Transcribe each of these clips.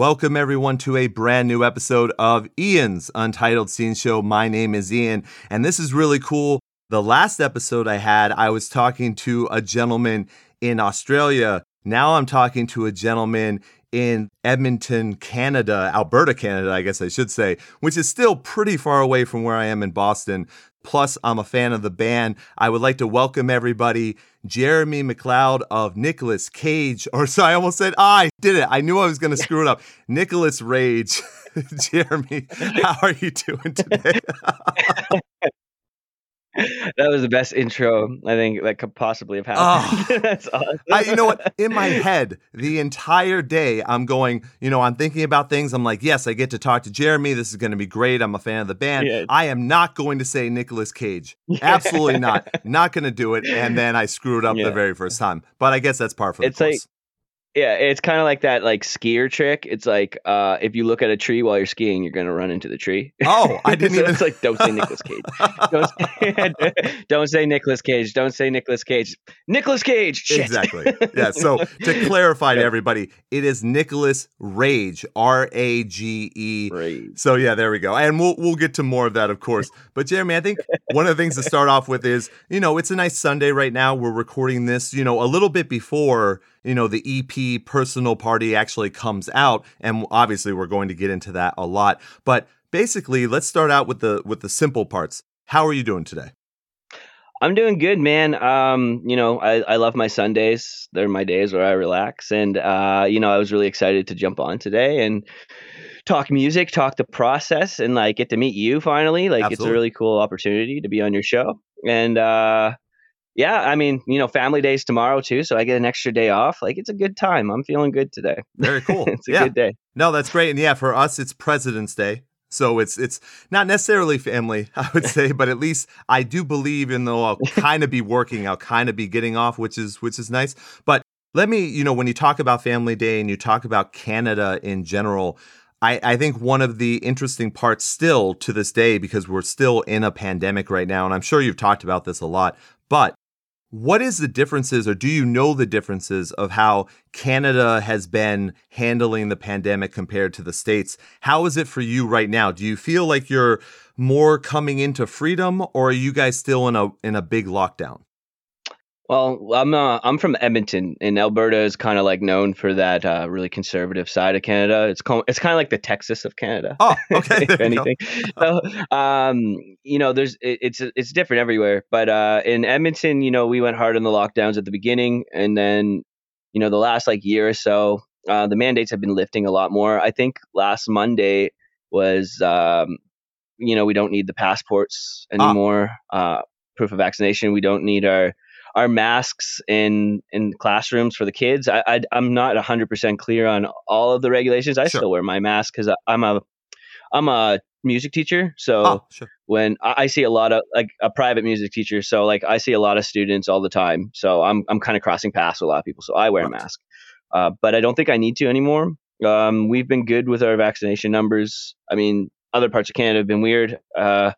Welcome, everyone, to a brand new episode of Ian's Untitled Scene Show. My name is Ian, and this is really cool. The last episode I had, I was talking to a gentleman in Australia. Now I'm talking to a gentleman in Edmonton, Canada, Alberta, Canada, I guess I should say, which is still pretty far away from where I am in Boston. Plus, I'm a fan of the band. I would like to welcome everybody, Jeremy McLeod of Nicolas Cage, or sorry, I almost said I did it. I knew I was going to screw it up. Nicholas Rage. Jeremy, how are you doing today? that was the best intro I think that could possibly have happened. Oh, That's awesome. I, you know what? In my head, the entire day, I'm going. You know, I'm thinking about things. I'm like, yes, I get to talk to Jeremy. This is going to be great. I'm a fan of the band. Yeah. I am not going to say Nicolas Cage. Absolutely not. Not going to do it. And then I screwed up yeah. the very first time. But I guess that's par for the it's course. Like, yeah, it's kind of like that like skier trick. It's like uh, if you look at a tree while you're skiing, you're gonna run into the tree. Oh, I didn't so even. It's like don't say Nicolas Cage. don't, say, don't say Nicolas Cage. Don't say Nicolas Cage. Nicolas Cage. Shit. Exactly. Yeah. So to clarify to everybody, it is Nicholas Rage. R A G E. So yeah, there we go. And we'll we'll get to more of that, of course. But Jeremy, I think one of the things to start off with is you know it's a nice Sunday right now. We're recording this, you know, a little bit before you know the EP personal party actually comes out and obviously we're going to get into that a lot. But basically let's start out with the with the simple parts. How are you doing today? I'm doing good man. Um you know i i love my sundays. They're my days where i relax. And uh you know i was really excited to jump on today and talk music talk the process and like get to meet you finally. Like Absolutely. it's a really cool opportunity to be on your show. And uh yeah, I mean, you know, family days tomorrow too, so I get an extra day off. Like it's a good time. I'm feeling good today. Very cool. it's a yeah. good day. No, that's great. And yeah, for us it's President's Day. So it's it's not necessarily family, I would say, but at least I do believe in though I'll kind of be working, I'll kind of be getting off, which is which is nice. But let me, you know, when you talk about Family Day and you talk about Canada in general, I, I think one of the interesting parts still to this day, because we're still in a pandemic right now, and I'm sure you've talked about this a lot, but what is the differences, or do you know the differences of how Canada has been handling the pandemic compared to the States? How is it for you right now? Do you feel like you're more coming into freedom, or are you guys still in a in a big lockdown? Well, I'm uh, I'm from Edmonton, and Alberta is kind of like known for that uh, really conservative side of Canada. It's co- it's kind of like the Texas of Canada. Oh, okay. if anything, so, um, you know, there's it, it's it's different everywhere. But uh, in Edmonton, you know, we went hard on the lockdowns at the beginning, and then, you know, the last like year or so, uh, the mandates have been lifting a lot more. I think last Monday was, um, you know, we don't need the passports ah. anymore. Ah. proof of vaccination. We don't need our our masks in in classrooms for the kids. I, I am not 100 percent clear on all of the regulations. I sure. still wear my mask because I'm a I'm a music teacher. So oh, sure. when I, I see a lot of like a private music teacher, so like I see a lot of students all the time. So I'm I'm kind of crossing paths with a lot of people. So I wear right. a mask, uh, but I don't think I need to anymore. Um, we've been good with our vaccination numbers. I mean, other parts of Canada have been weird. Uh,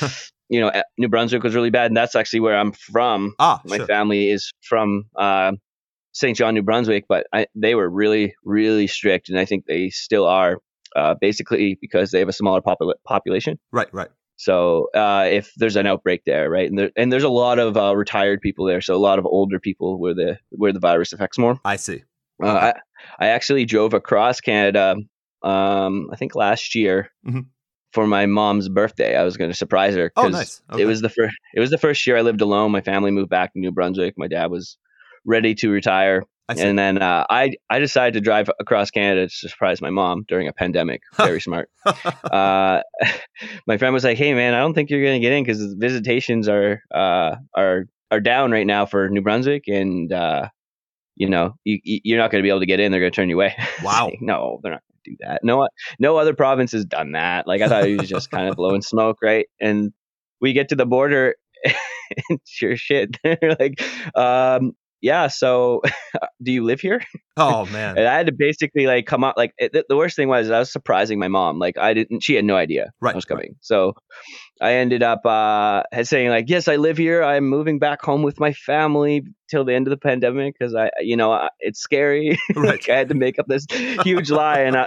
you know, New Brunswick was really bad, and that's actually where I'm from. Ah, my sure. family is from uh, St. John, New Brunswick, but I, they were really, really strict, and I think they still are, uh, basically because they have a smaller popul- population. Right, right. So uh, if there's an outbreak there, right, and there, and there's a lot of uh, retired people there, so a lot of older people where the where the virus affects more. I see. Uh, I I actually drove across Canada, um, I think last year. Mm-hmm for my mom's birthday. I was going to surprise her because oh, nice. okay. it was the first it was the first year I lived alone. My family moved back to New Brunswick. My dad was ready to retire. And then uh, I I decided to drive across Canada to surprise my mom during a pandemic. Very smart. Uh, my friend was like, "Hey man, I don't think you're gonna get in because visitations are uh, are are down right now for New Brunswick, and uh, you know you, you're not gonna be able to get in. They're gonna turn you away." Wow. no, they're not do that. No, no other province has done that. Like I thought he was just kind of blowing smoke, right? And we get to the border, and sure shit, they're like, um, yeah. So, do you live here? Oh man! and I had to basically like come out. Like it, the worst thing was I was surprising my mom. Like I didn't. She had no idea right, I was coming. Right. So I ended up uh, saying like, yes, I live here. I'm moving back home with my family till the end of the pandemic because I, you know, it's scary. Right. like I had to make up this huge lie, and I,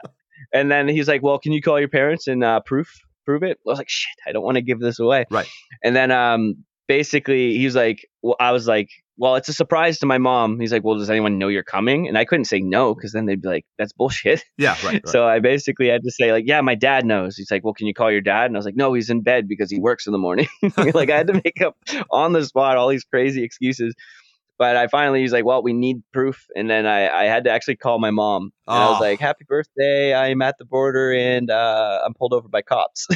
and then he's like, "Well, can you call your parents and uh, proof prove it?" I was like, "Shit, I don't want to give this away." Right. And then um, basically, he's like, well, I was like, "Well, it's a surprise to my mom." He's like, "Well, does anyone know you're coming?" And I couldn't say no because then they'd be like, "That's bullshit." Yeah, right. right. So I basically had to say like, "Yeah, my dad knows." He's like, "Well, can you call your dad?" And I was like, "No, he's in bed because he works in the morning." like I had to make up on the spot all these crazy excuses. But I finally he's like, well, we need proof. And then I, I had to actually call my mom. And I was Oh. like, happy birthday. I'm at the border and uh, I'm pulled over by cops.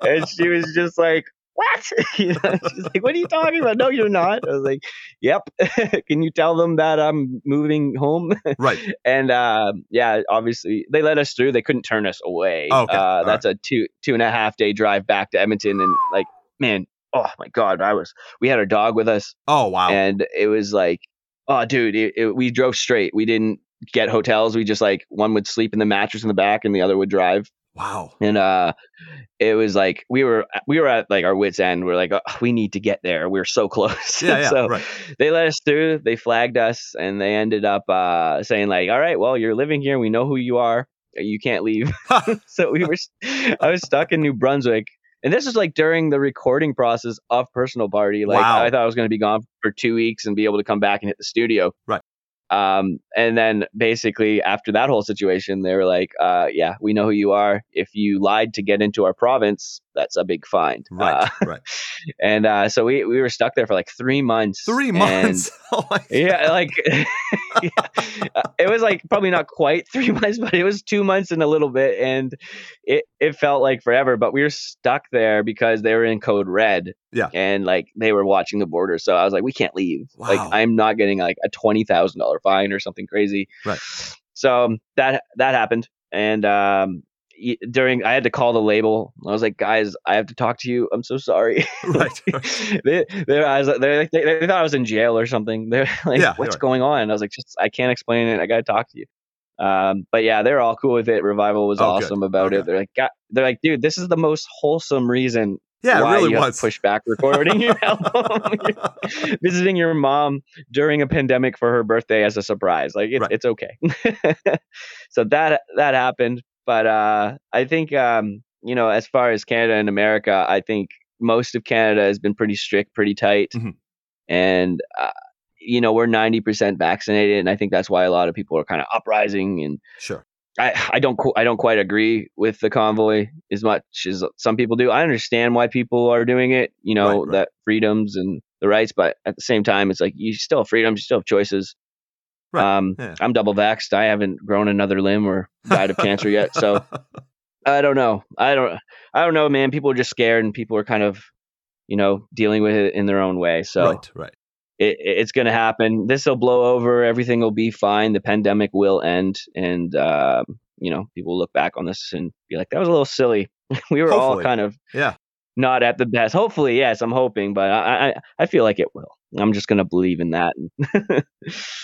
and she was just like, what? you know, she's like, what are you talking about? No, you're not. I was like, yep. Can you tell them that I'm moving home? right. and uh, yeah, obviously they let us through. They couldn't turn us away. Okay, Uh, that's a two two and a half day drive back to Edmonton, and like, man, oh my god, I was. We had our dog with us, Oh wow. and it was like, oh dude, it, it, we drove straight. We didn't get hotels. We just like one would sleep in the mattress in the back, and the other would drive. Wow. And uh, it was like we were we were at like our wits end. We're like, oh, we need to get there. We're so close. Yeah, yeah. so right. they let us through. They flagged us, and they ended up uh, saying like, "All right, well, you're living here. We know who you are. You can't leave." so we were, I was stuck in New Brunswick, and this was like during the recording process of Personal Party. Like Wow. I thought I was going to be gone for two weeks and be able to come back and hit the studio. Right. Um, and then basically after that whole situation, they were like, uh, "Yeah, we know who you are. If you lied to get into our province, that's a big fine." Right. Uh, right. and uh, so we we were stuck there for like three months. Three months. oh my yeah, like yeah. Uh, it was like probably not quite three months, but it was two months and a little bit, and it it felt like forever. But we were stuck there because they were in code red. Yeah. and like they were watching the border, so I was like, we can't leave. Like I'm not getting like a twenty thousand dollar fine or something crazy. Right. So um, that that happened, and um. During, I had to call the label. I was like, "Guys, I have to talk to you. I'm so sorry." Right, they, they, I was, they, they, they thought I was in jail or something. They're like, Yeah, "What's right. going on?" And I was like, "Just, I can't explain it. I got to talk to you." Um, but yeah, they're all cool with it. Revival was Oh, good. awesome about Okay. it. They're like, God, they're like, dude, this is the most wholesome reason Yeah, why it really you was. push back recording your album, visiting your mom during a pandemic for her birthday as a surprise. Like it's Right. it's okay. so that that happened, but uh, I think um, you know, as far as Canada and America, I think most of Canada has been pretty strict, pretty tight, Mhm. and uh, you know, we're ninety percent vaccinated, and I think that's why a lot of people are kind of uprising and Sure. I, I don't I don't quite agree with the convoy as much as some people do. I understand why people are doing it, you know, Right, right. that freedoms and the rights, but at the same time, it's like you still have freedoms, you still have choices. Right, Um, yeah. I'm double vaxxed. I haven't grown another limb or died of cancer yet, so I don't know. I don't I don't know, man. People are just scared, and people are kind of, you know, dealing with it in their own way. So right, right. It, it's going to happen. This will blow over. Everything will be fine. The pandemic will end, and um, you know, people will look back on this and be like, "That was a little silly." we were all kind of Yeah. not at the best. Hopefully, yes, I'm hoping, but I I, I feel like it will. I'm just going to believe in that.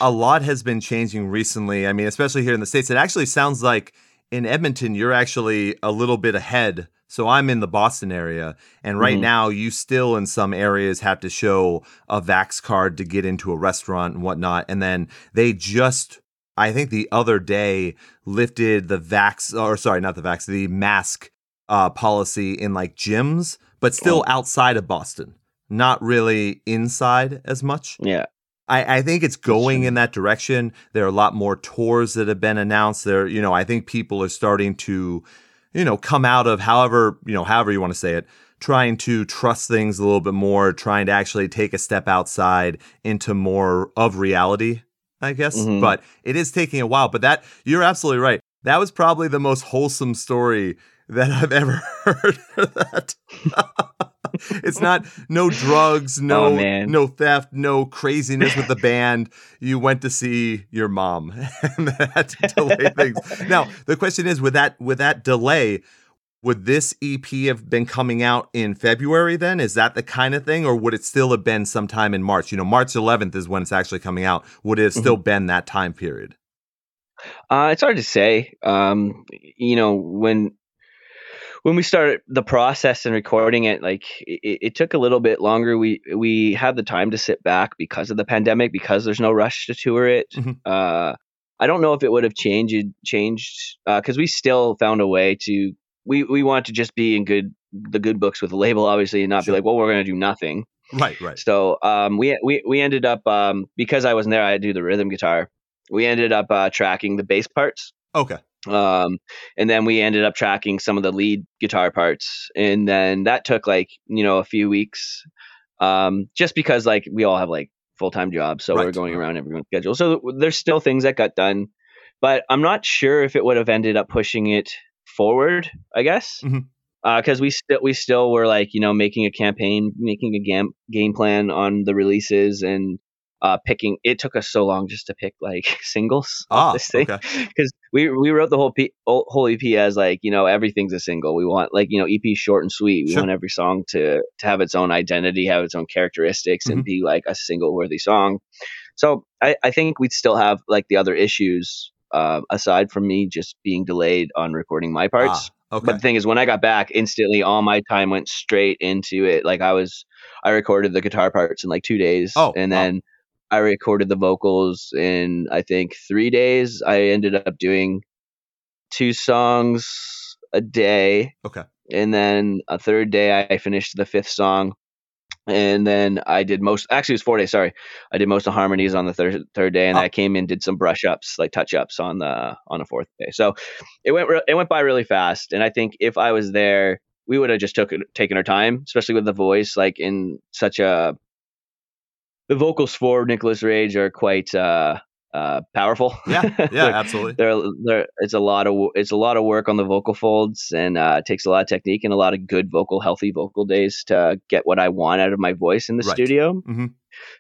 a lot has been changing recently. I mean, especially here in the States. It actually sounds like in Edmonton, you're actually a little bit ahead. So I'm in the Boston area. And right Mhm. now, you still in some areas have to show a Vax card to get into a restaurant and whatnot. And then they just, I think the other day, lifted the Vax, or sorry, not the Vax, the mask uh, policy in like gyms, but still outside of Boston. Not really inside as much. yeah, I, I think it's going in that direction. There are a lot more tours that have been announced. There, you know, I think people are starting to, you know, come out of however, you know, however you want to say it, trying to trust things a little bit more, trying to actually take a step outside into more of reality, I guess. Mhm. But it is taking a while. But that you're absolutely right. That was probably the most wholesome story that I've ever heard. that it's not no drugs, no Oh, man. no theft, no craziness with the band. You went to see your mom and that had to delay things. Now, the question is with that with that delay, would this EP have been coming out in February then? Is that the kind of thing? Or would it still have been sometime in March? You know, March 11th is when it's actually coming out. Would it have still been that time period? Uh, it's hard to say. Um, you know, when when we started the process and recording it, like it, it took a little bit longer. We we had the time to sit back because of the pandemic, because there's no rush to tour it. Mhm. Uh, I don't know if it would have changed changed because uh, we still found a way to we we want to just be in good the good books with the label, obviously, and not sure. be like, well, we're going to do nothing. Right, right. So um, we we we ended up um, because I wasn't there, I do the rhythm guitar. We ended up uh, tracking the bass parts. Okay. Um, and then we ended up tracking some of the lead guitar parts, and then that took like you know a few weeks, um, just because like we all have like full time jobs, so right. we're going around everyone's schedule. So there's still things that got done, but I'm not sure if it would have ended up pushing it forward. I guess. Mm-hmm because uh, we still we still were like you know making a campaign, making a game game plan on the releases and uh, picking. It took us so long just to pick like singles ah, this thing because we we wrote the whole P, whole EP as like you know everything's a single. We want like you know EP short and sweet. We sure. want every song to to have its own identity, have its own characteristics, mm-hmm. and be like a single worthy song. So I, I think we'd still have like the other issues uh, aside from me just being delayed on recording my parts. Ah, okay. But the thing is, when I got back, instantly all my time went straight into it. Like I was, I recorded the guitar parts in like two days, oh, and then. I recorded the vocals in I think three days. I ended up doing two songs a day. Okay. And then a third day, I finished the fifth song and then I did most. Actually, it was four days. Sorry, I did most of harmonies on the third third day, and oh. I came in did some brush ups, like touch ups on the on the fourth day. So it went re- it went by really fast, and I think if I was there, we would have just took taken our time, especially with the voice, like in such a. The vocals for Nicholas Rage are quite uh, uh, powerful. Yeah, yeah, they're, absolutely. They're, they're, it's a lot of it's a lot of work on the vocal folds, and uh, it takes a lot of technique and a lot of good vocal, healthy vocal days to get what I want out of my voice in the right. studio. Mm-hmm.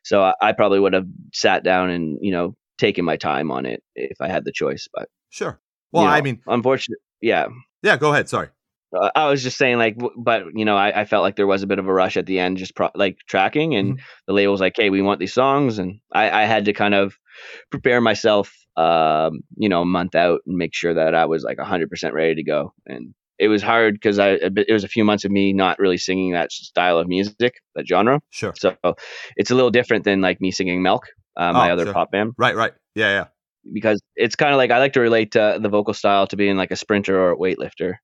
So I, I, probably would have sat down and you know taken my time on it if I had the choice. But sure. Well, you know, I mean, unfortunately, yeah. Yeah, go ahead. Sorry. Uh, I was just saying, like, but you know, I, I, felt like there was a bit of a rush at the end, just pro- like tracking, and mm-hmm. the label was like, "Hey, we want these songs," and I, I had to kind of prepare myself, um, you know, a month out and make sure that I was like 100% ready to go. And it was hard because I it was a few months of me not really singing that style of music, that genre. Sure. So it's a little different than like me singing Milk, uh, my oh, other sure. pop band. Right. Right. Yeah. Yeah. Because it's kind of like I like to relate to the vocal style to being like a sprinter or a weightlifter.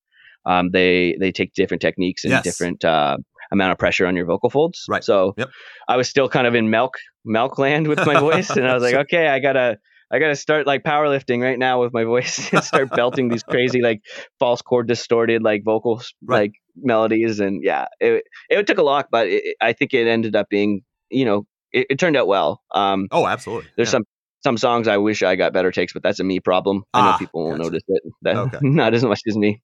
Um, they they take different techniques and yes. different uh, amount of pressure on your vocal folds. Right. So yep. I was still kind of in milk milk land with my voice, and I was like, okay, I gotta I gotta start like powerlifting right now with my voice and start belting these crazy like false chord distorted like vocal right. like melodies, and yeah, it it took a lot, but it, I think it ended up being you know it, it turned out well. Um, oh, absolutely. There's yeah. some some songs I wish I got better takes, but that's a me problem. I know ah, people won't gotcha. notice it. That, okay. Not as much as me,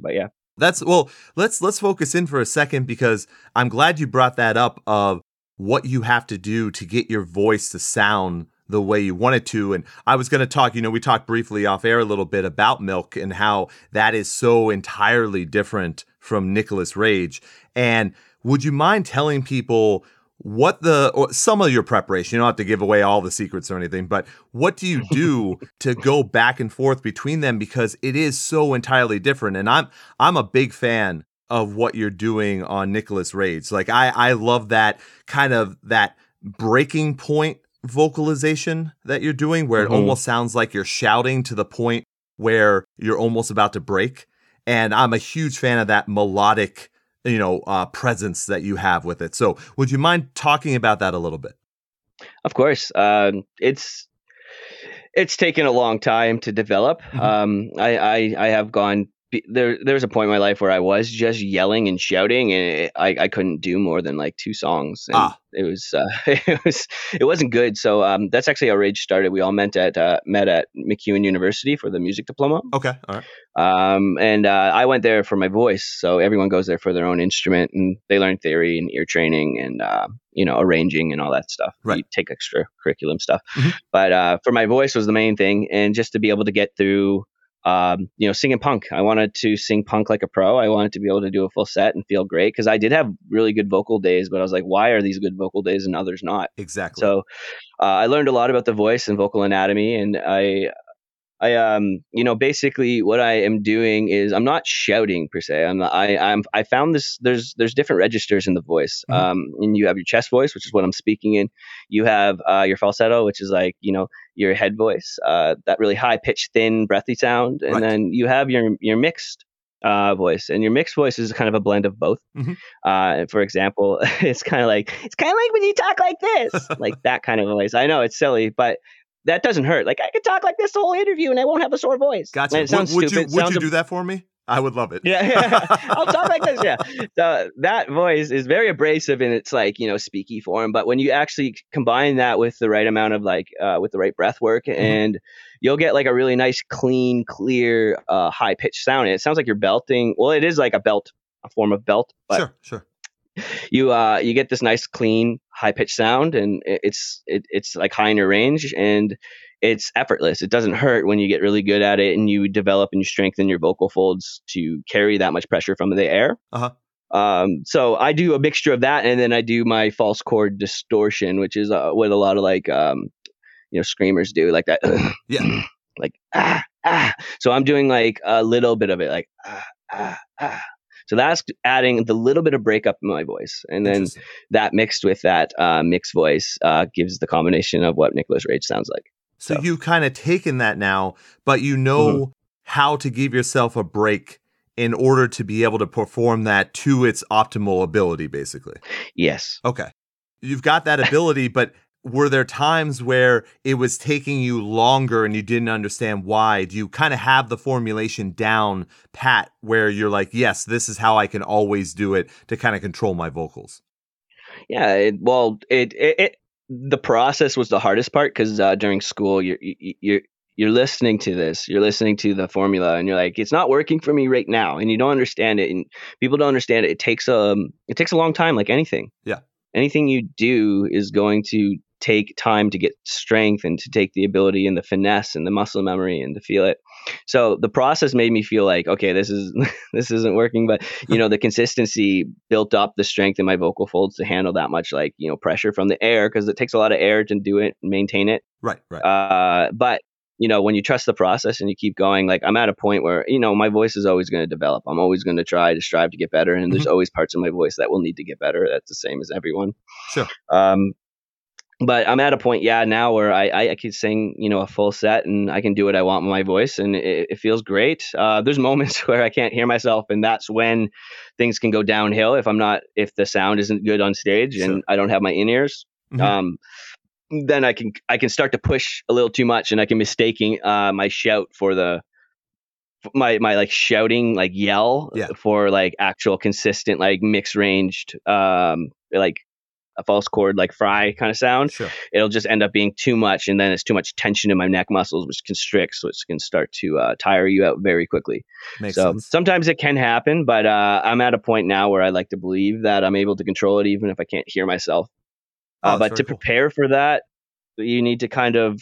but yeah. That's well, let's let's focus in for a second because I'm glad you brought that up of what you have to do to get your voice to sound the way you want it to. And I was going to talk, you know, we talked briefly off air a little bit about Milk and how that is so entirely different from nicholas Rage. And would you mind telling people what the some of your preparation you don't have to give away all the secrets or anything but what do you do to go back and forth between them because it is so entirely different and i'm i'm a big fan of what you're doing on nicholas rage like i i love that kind of that breaking point vocalization that you're doing where mm-hmm. it almost sounds like you're shouting to the point where you're almost about to break and i'm a huge fan of that melodic you know uh, presence that you have with it. So, would you mind talking about that a little bit? Of course, um, it's it's taken a long time to develop. Mm-hmm. Um, I, I I have gone there there was a point in my life where I was just yelling and shouting, and I, I couldn't do more than like two songs. And ah. it was uh, it was it wasn't good. So um, that's actually how Rage started. We all met at uh, met at MacEwan University for the music diploma. Okay, all right. Um, and uh, I went there for my voice. So everyone goes there for their own instrument, and they learn theory and ear training and uh, you know arranging and all that stuff. Right. You take extra curriculum stuff. Mm-hmm. But uh, for my voice was the main thing, and just to be able to get through um, you know, singing punk. I wanted to sing punk like a pro. I wanted to be able to do a full set and feel great because I did have really good vocal days, but I was like, why are these good vocal days and others not? Exactly. So uh, I learned a lot about the voice and vocal anatomy, and I, I um, you know, basically what I am doing is I'm not shouting per se. I'm I I'm I found this there's there's different registers in the voice. Mm-hmm. Um, and you have your chest voice, which is what I'm speaking in. You have uh, your falsetto, which is like you know your head voice, uh, that really high pitched, thin, breathy sound, and Right. then you have your your mixed uh, voice, and your mixed voice is kind of a blend of both. Mhm. Uh, for example, it's kind of like it's kind of like when you talk like this, like that kind of voice. I know it's silly, but that doesn't hurt. Like I could talk like this the whole interview, and I won't have a sore voice. Gotcha. Would, It would you would you do that for me? I would love it. yeah, yeah. I'll talk like this. Yeah. So that voice is very abrasive in its like, you know, speaky form. But when you actually combine that with the right amount of like, uh, with the right breath work, Mm-hmm. and you'll get like a really nice, clean, clear, uh, high pitched sound. And it sounds like you're belting. Well, it is like a belt, a form of belt, but Sure, sure. you uh you get this nice clean high pitched sound and it's it, it's like high in your range and it's effortless. It doesn't hurt when you get really good at it and you develop and you strengthen your vocal folds to carry that much pressure from the air. Uh-huh. um so i do a mixture of that and then i do my false chord distortion which is uh, what a lot of like um you know screamers do like that. Yeah. like ah ah. So i'm doing like a little bit of it like ah ah ah. So that's adding the little bit of breakup in my voice. And then that mixed with that uh, mixed voice uh, gives the combination of what Nicholas Rage sounds like. So So- you've kind of taken that now, but you know Mm-hmm. how to give yourself a break in order to be able to perform that to its optimal ability, basically. Yes. Okay. You've got that ability, but were there times where it was taking you longer and you didn't understand why? Do you kind of have the formulation down pat where you're like, yes, this is how I can always do it to kind of control my vocals? Yeah. It, well, it, it it the process was the hardest part because uh, during school you're you- you're you're listening to this, you're listening to the formula, and you're like, it's not working for me right now, and you don't understand it, and people don't understand it. It takes um it takes a long time, like anything. Yeah. Anything you do is going to take time to get strength and to take the ability and the finesse and the muscle memory and to feel it. So the process made me feel like, okay, this is this isn't working, but you know, the consistency built up the strength in my vocal folds to handle that much like, you know, pressure from the air because it takes a lot of air to do it and maintain it. Right, right. Uh, but you know, when you trust the process and you keep going, like I'm at a point where, you know, my voice is always going to develop. I'm always going to try to strive to get better. And there's always parts of my voice that will need to get better. That's the same as everyone. Sure. Um, but I'm at a point, yeah, now where I, I, I can sing, you know, a full set and I can do what I want with my voice and it, it feels great. Uh, there's moments where I can't hear myself and that's when things can go downhill if I'm not, if the sound isn't good on stage Sure. and I don't have my in ears. Mhm. Um, then I can I can start to push a little too much and I can mistaking uh, my shout for the my my like shouting like yell Yeah. for like actual consistent like mixed ranged um like a false chord like fry kind of sound Sure. it'll just end up being too much and then it's too much tension in my neck muscles which constricts which can start to uh, tire you out very quickly Makes so sense. sometimes it can happen but uh, i'm at a point now where i like to believe that i'm able to control it even if i can't hear myself Oh, uh, but to very cool. prepare for that you need to kind of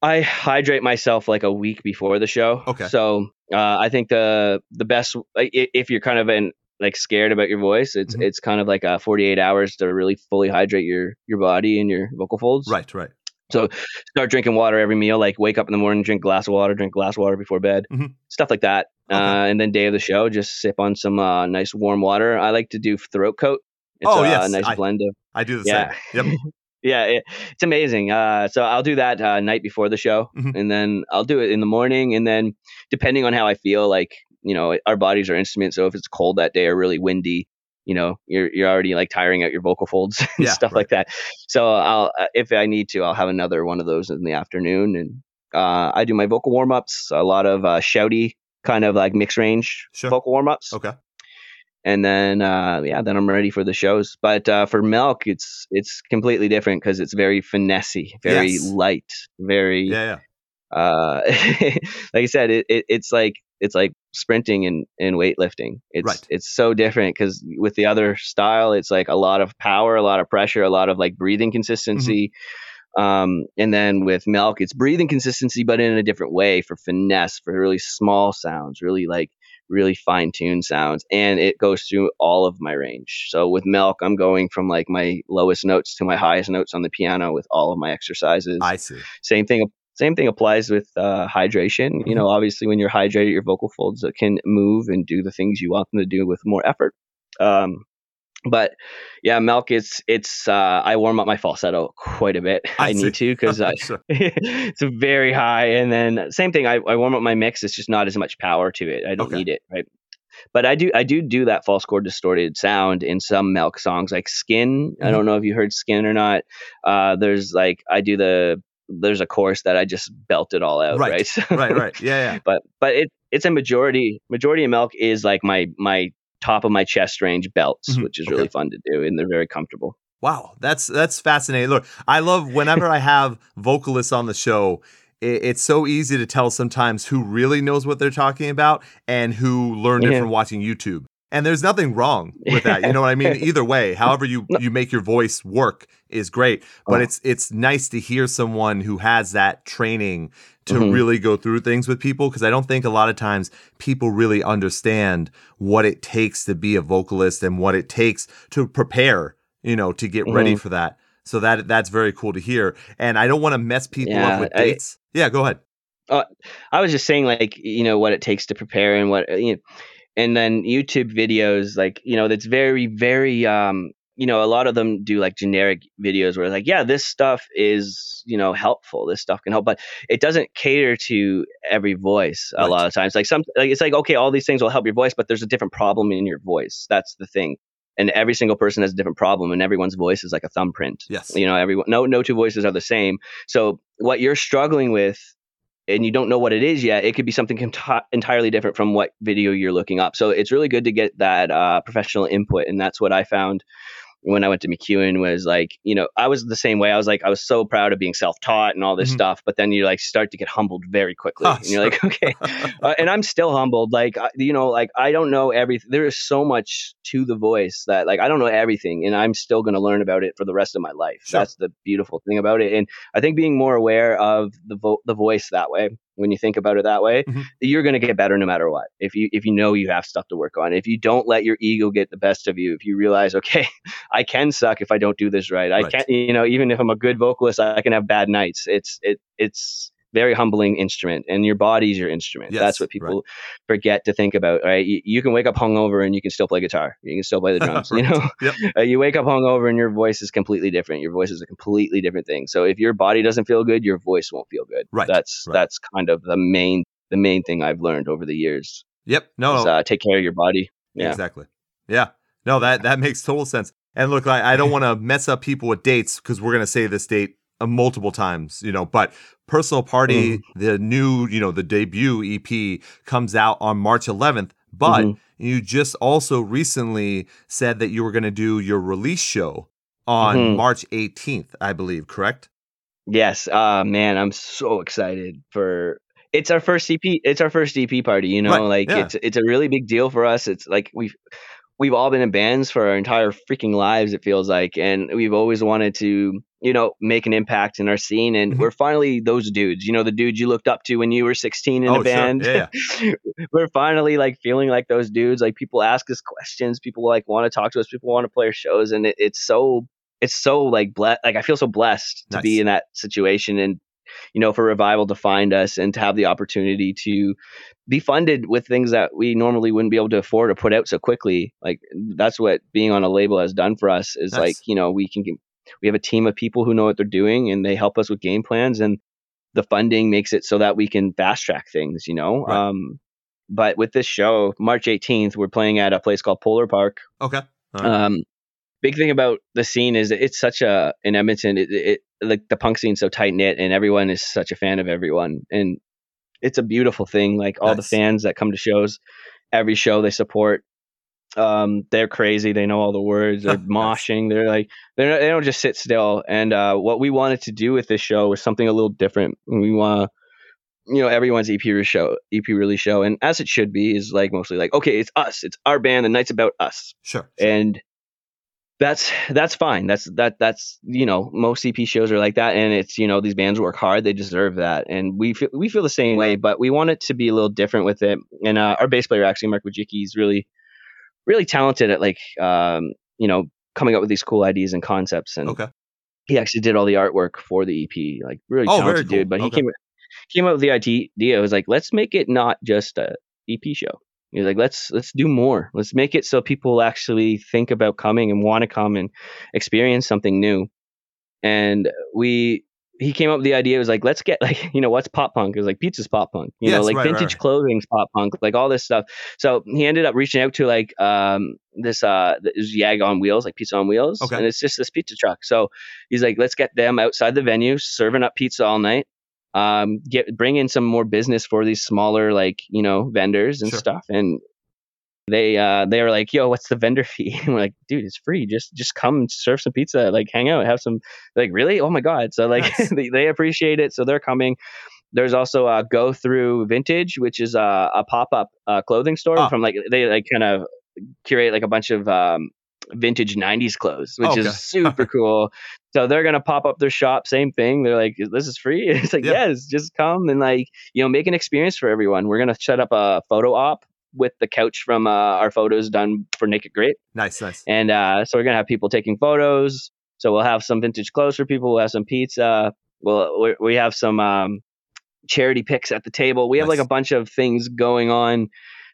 i hydrate myself like a week before the show Okay. so uh, i think the the best if you're kind of in like scared about your voice it's Mhm. it's kind of like uh 48 hours to really fully hydrate your your body and your vocal folds Right, right. So start drinking water every meal like wake up in the morning drink a glass of water drink a glass of water before bed Mhm. stuff like that Okay. uh, and then day of the show just sip on some uh, nice warm water i like to do throat coat it's Oh, a, yes, nice I- blend of I do the Yeah. same. Yep. yeah it, it's amazing uh, so i'll do that uh, night before the show Mhm. and then i'll do it in the morning and then depending on how i feel like you know our bodies are instruments so if it's cold that day or really windy you know you're you're already like tiring out your vocal folds and Yeah, stuff like that so i'll uh, if i need to i'll have another one of those in the afternoon and uh, i do my vocal warm-ups a lot of uh, shouty kind of like mixed range Sure. vocal warm-ups Okay. and then uh, yeah, then I'm ready for the shows. But uh, for Milk, it's it's completely different because it's very finessey, very Yes. light, very Yeah, yeah. Uh, like I said, it, it, it's like it's like sprinting and, and weightlifting. It's Right. it's so different because with the other style, it's like a lot of power, a lot of pressure, a lot of like breathing consistency. Um, and then with milk, it's breathing consistency, but in a different way for finesse, for really small sounds, really like really fine tuned sounds. And it goes through all of my range. So with milk, I'm going from like my lowest notes to my highest notes on the piano with all of my exercises I see. same thing same thing applies with uh, hydration you know obviously when you're hydrated your vocal folds can move and do the things you want them to do with more effort um, but yeah, milk it's it's uh, I warm up my falsetto quite a bit. I, I need to because it's very high, and then same thing. I, I warm up my mix. It's just not as much power to it. I don't Okay. need it, right? But I do I do do that false chord distorted sound in some milk songs, like Skin. I Mhm. don't know if you heard Skin or not. Uh, there's like I do the there's a course that I just belt it all out, Right. right? So- right, right. Yeah, yeah. but but it it's a majority majority of milk is like my my top of my chest range belts, Mhm. which is Okay. really fun to do, and they're very comfortable. Wow, that's that's fascinating. Look, I love whenever I have vocalists on the show. It, it's so easy to tell sometimes who really knows what they're talking about and who learned it from watching YouTube. And there's nothing wrong with that. You know what I mean? Either way, however you you make your voice work is great. But Oh. it's it's nice to hear someone who has that training to Mhm. really go through things with people because I don't think a lot of times people really understand what it takes to be a vocalist and what it takes to prepare, you know, to get ready Mhm. for that. So that that's very cool to hear. And I don't want to mess people Yeah, up with I- dates. yeah, go ahead. I was just saying, like you know what it takes to prepare and what you know, and then YouTube videos, like you know, that's very very um you know a lot of them do like generic videos where like yeah this stuff is you know helpful. This stuff can help but it doesn't cater to every voice a Right. lot of times. Like some like it's like okay all these things will help your voice but there's a different problem in your voice. That's the thing. And every single person has a different problem and everyone's voice is like a thumbprint. Yes. you know everyone no no two voices are the same. So what you're struggling with and you don't know what it is yet it could be something enti- entirely different from what video you're looking up. So it's really good to get that uh, professional input and that's what i found when i went to MacEwan was like you know i was the same way i was like i was so proud of being self-taught and all this Mhm. stuff but then you like start to get humbled very quickly Oh, and you're like okay uh, and I'm still humbled. Like you know, like I don't know everything. There is so much to the voice that like I don't know everything, and I'm still going to learn about it for the rest of my life. Sure. That's the beautiful thing about it. And I think being more aware of the vo- the voice that way, when you think about it that way, Mhm. you're going to get better no matter what. If you if you know you have stuff to work on, if you don't let your ego get the best of you, if you realize, okay, I can suck if I don't do this right. I can't, you know, even if I'm a good vocalist, I can have bad nights. It's it it's very humbling instrument and your body's your instrument Yes, that's what right. people forget to think about right you, you can wake up hungover and you can still play guitar you can still play the drums you know Yep. uh, you wake up hungover and your voice is completely different your voice is a completely different thing so if your body doesn't feel good your voice won't feel good Right, that's right. that's kind of the main the main thing i've learned over the years Yep. No, is uh, take care of your body yeah Exactly. Yeah. No, that that makes total sense. And look, I, I don't want to mess up people with dates because we're gonna say this date multiple times, you know. But Personal Party, the new, you know, the debut EP comes out on March 11th. But Mhm. you just also recently said that you were gonna do your release show on Mhm. March 18th, I believe. Correct? Yes. Uh man, I'm so excited for it's our first EP it's our first EP party, you know, Right, like yeah. it's it's a really big deal for us. It's like we've we've all been in bands for our entire freaking lives it feels like and we've always wanted to, you know, make an impact in our scene and Mhm. we're finally those dudes, you know, the dudes you looked up to when you were 16 in Oh, a sure. band. Yeah, we're finally like feeling like those dudes. Like people ask us questions, people like want to talk to us, people want to play our shows, and it, it's so it's so like blessed. Like I feel so blessed to be in that situation, and you know, for revival to find us and to have the opportunity to be funded with things that we normally wouldn't be able to afford to put out so quickly. Like that's what being on a label has done for us. Is like you know we can we have a team of people who know what they're doing and they help us with game plans and the funding makes it so that we can fast track things, you know. Right. Um, but with this show, March 18th, we're playing at a place called Polar Park. Okay. Right. Um, big thing about the scene is it's such a in Edmonton, it, it like the punk scene's so tight knit, and everyone is such a fan of everyone, and it's a beautiful thing. Like all the fans that come to shows, every show they support. Um, they're crazy. They know all the words. They're moshing. They're like they're not, they don't just sit still. And uh, what we wanted to do with this show was something a little different. We want you know everyone's EP re- show, EP release show, and as it should be, is like mostly like okay, it's us, it's our band. The night's about us sure. and that's that's fine that's that that's you know most EP shows are like that and it's you know these bands work hard they deserve that and we feel we feel the same way but we want it to be a little different with it and uh, our bass player actually mark Wojcicki is really really talented at like um you know coming up with these cool ideas and concepts and Okay. he actually did all the artwork for the ep like really Oh, talented cool. dude but he came came up with the idea it was like let's make it not just a ep show He's like, let's let's do more. Let's make it so people actually think about coming and want to come and experience something new. And we he came up with the idea. It was like, let's get like, you know, what's pop punk? It was like pizza's pop punk. You Yes, know, like right, vintage right. clothing's pop punk, like all this stuff. So he ended up reaching out to like um this uh this Yag on wheels, like pizza on wheels. Okay. And it's just this pizza truck. So he's like, let's get them outside the venue, serving up pizza all night. Um, get bring in some more business for these smaller like you know vendors and Sure. stuff. And they uh they were like, yo, what's the vendor fee? And we're like, dude, it's free. Just just come serve some pizza, like hang out, have some like really? Oh my god. So like Nice. they, they appreciate it. So they're coming. There's also a Go Through Vintage, which is a, a pop up uh, clothing store Ah. from like they like kind of curate like a bunch of um, vintage 90s clothes, which Okay. is super cool. So they're gonna pop up their shop, same thing. They're like, "This is free." It's like, Yeah. yes, just come and like you know make an experience for everyone. We're gonna set up a photo op with the couch from uh, our photos done for Naked Great. Nice, nice. And uh, so we're gonna have people taking photos. So we'll have some vintage clothes for people. We'll have some pizza. We'll we, we have some um, charity picks at the table. We have Nice. like a bunch of things going on.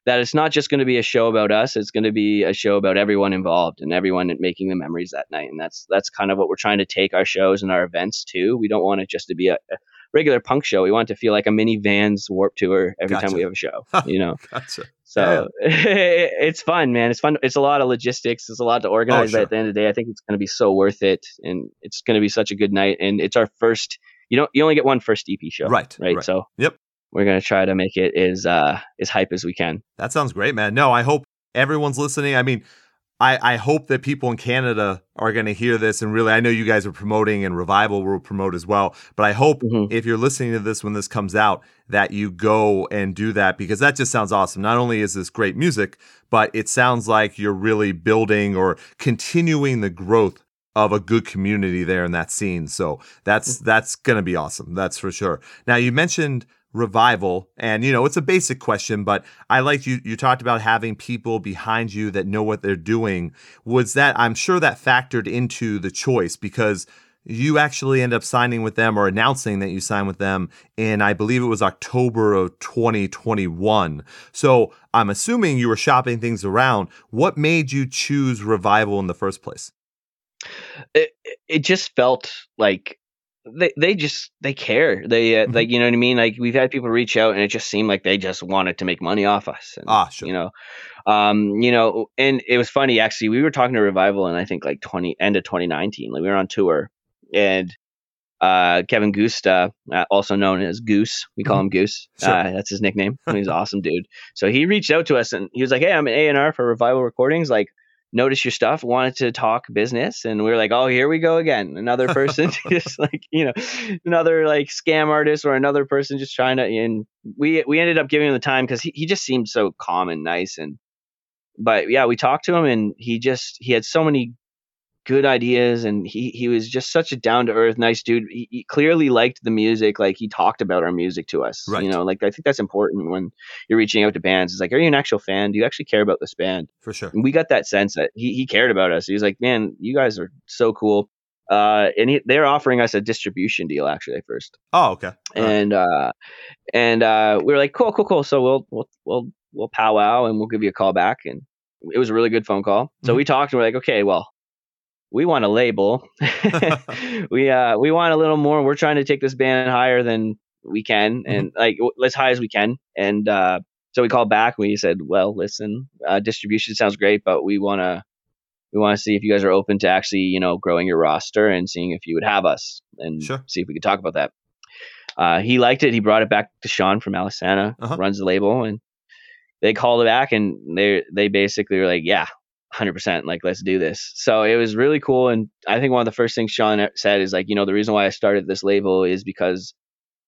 That it's not just going to be a show about us. It's going to be a show about everyone involved and everyone making the memories that night. And that's that's kind of what we're trying to take our shows and our events to. We don't want it just to be a, a regular punk show. We want it to feel like a mini Vans Warp Tour every Gotcha. time we have a show. Oh, you know. Gotcha. So it's fun, man. It's fun. It's a lot of logistics. It's a lot to oh, organize. Oh, sure. But at the end of the day, I think it's going to be so worth it, and it's going to be such a good night. And it's our first. You don't. You only get one first EP show. Right, Right. right. So. Yep. We're gonna try to make it as uh as hype as we can. That sounds great, man. No, I hope everyone's listening. I mean, I, I hope that people in Canada are going to hear this and really, I know you guys are promoting and Revival will promote as well. But I hope Mhm. if you're listening to this when this comes out, that you go and do that because that just sounds awesome. Not only is this great music, but it sounds like you're really building or continuing the growth of a good community there in that scene. So that's that's going to be awesome. That's for sure. Now you mentioned revival. And you know it's a basic question but i like you you talked about having people behind you that know what they're doing. Was that i'm sure that factored into the choice because you actually end up signing with them or announcing that you signed with them in i believe it was october of 2021 so i'm assuming you were shopping things around. What made you choose revival in the first place? It it just felt like they they just they care. They uh, Mhm. like you know what I mean. Like we've had people reach out, and it just seemed like they just wanted to make money off us. And, ah sure you know um you know and it was funny actually we were talking to revival in i think like 20 end of 2019 like we were on tour and uh kevin gusta uh, also known as goose we call him goose Sure. uh, that's his nickname he's an awesome dude so he reached out to us and he was like hey i'm an a&r for revival recordings like noticed your stuff wanted to talk business and we were like oh here we go again. Another person just like you know another like scam artist or another person just trying to and we we ended up giving him the time because he, he just seemed so calm and nice and but yeah we talked to him and he just he had so many good ideas and he he was just such a down to earth nice dude he, he clearly liked the music like he talked about our music to us Right. you know like i think that's important when you're reaching out to bands it's like are you an actual fan do you actually care about this band for sure and we got that sense that he, he cared about us. He was like, man, you guys are so cool. Uh, and he, they're offering us a distribution deal actually at first. oh okay All right. And, uh, and, uh, we were like, cool, cool, cool. So we'll, we'll, we'll, we'll powwow and we'll give you a call back. And it was a really good phone call. So Mhm. we talked and we're like, okay, well, we want a label. we, uh, we want a little more. We're trying to take this band higher than we can and like w- as high as we can. And, uh, so we called back. We said, "Well, listen, uh, distribution sounds great, but we want to we want to see if you guys are open to actually, you know, growing your roster and seeing if you would have us and Sure. see if we could talk about that." Uh, he liked it. He brought it back to Shawn from Alesana, Uh-huh. runs the label, and they called it back, and they they basically were like, "Yeah." 100% like let's do this. So it was really cool and i think one of the first things Shawn said is like you know the reason why i started this label is because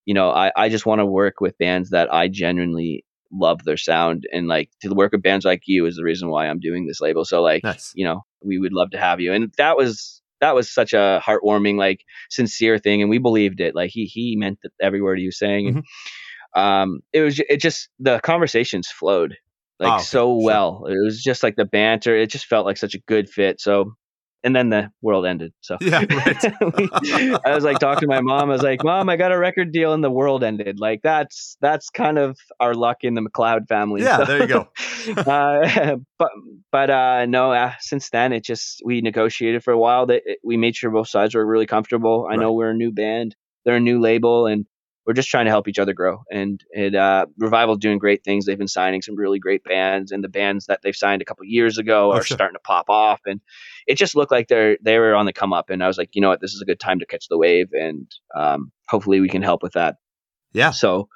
you know i, I just want to work with bands that i genuinely love their sound and like to work with bands like you is the reason why i'm doing this label. So like Nice. you know we would love to have you. And that was that was such a heartwarming like sincere thing and we believed it. Like he he meant that every word he was saying and um it was it just the conversations flowed like Oh, okay. so Sure. well it was just like the banter it just felt like such a good fit so and then the world ended. So yeah, right. I was like talking to my mom. I was like, "Mom, I got a record deal, and the world ended." Like that's that's kind of our luck in the McLeod family. Yeah, so, there you go. uh, but but uh, no, uh, since then it just we negotiated for a while. That we made sure both sides were really comfortable. I right. know we're a new band, they're a new label, and we're just trying to help each other grow. And it, uh, Revival's doing great things. They've been signing some really great bands, and the bands that they've signed a couple years ago oh, are sure. starting to pop off. And it just looked like they're they were on the come up. And I was like, you know what, this is a good time to catch the wave, and um, hopefully we can help with that. Yeah. So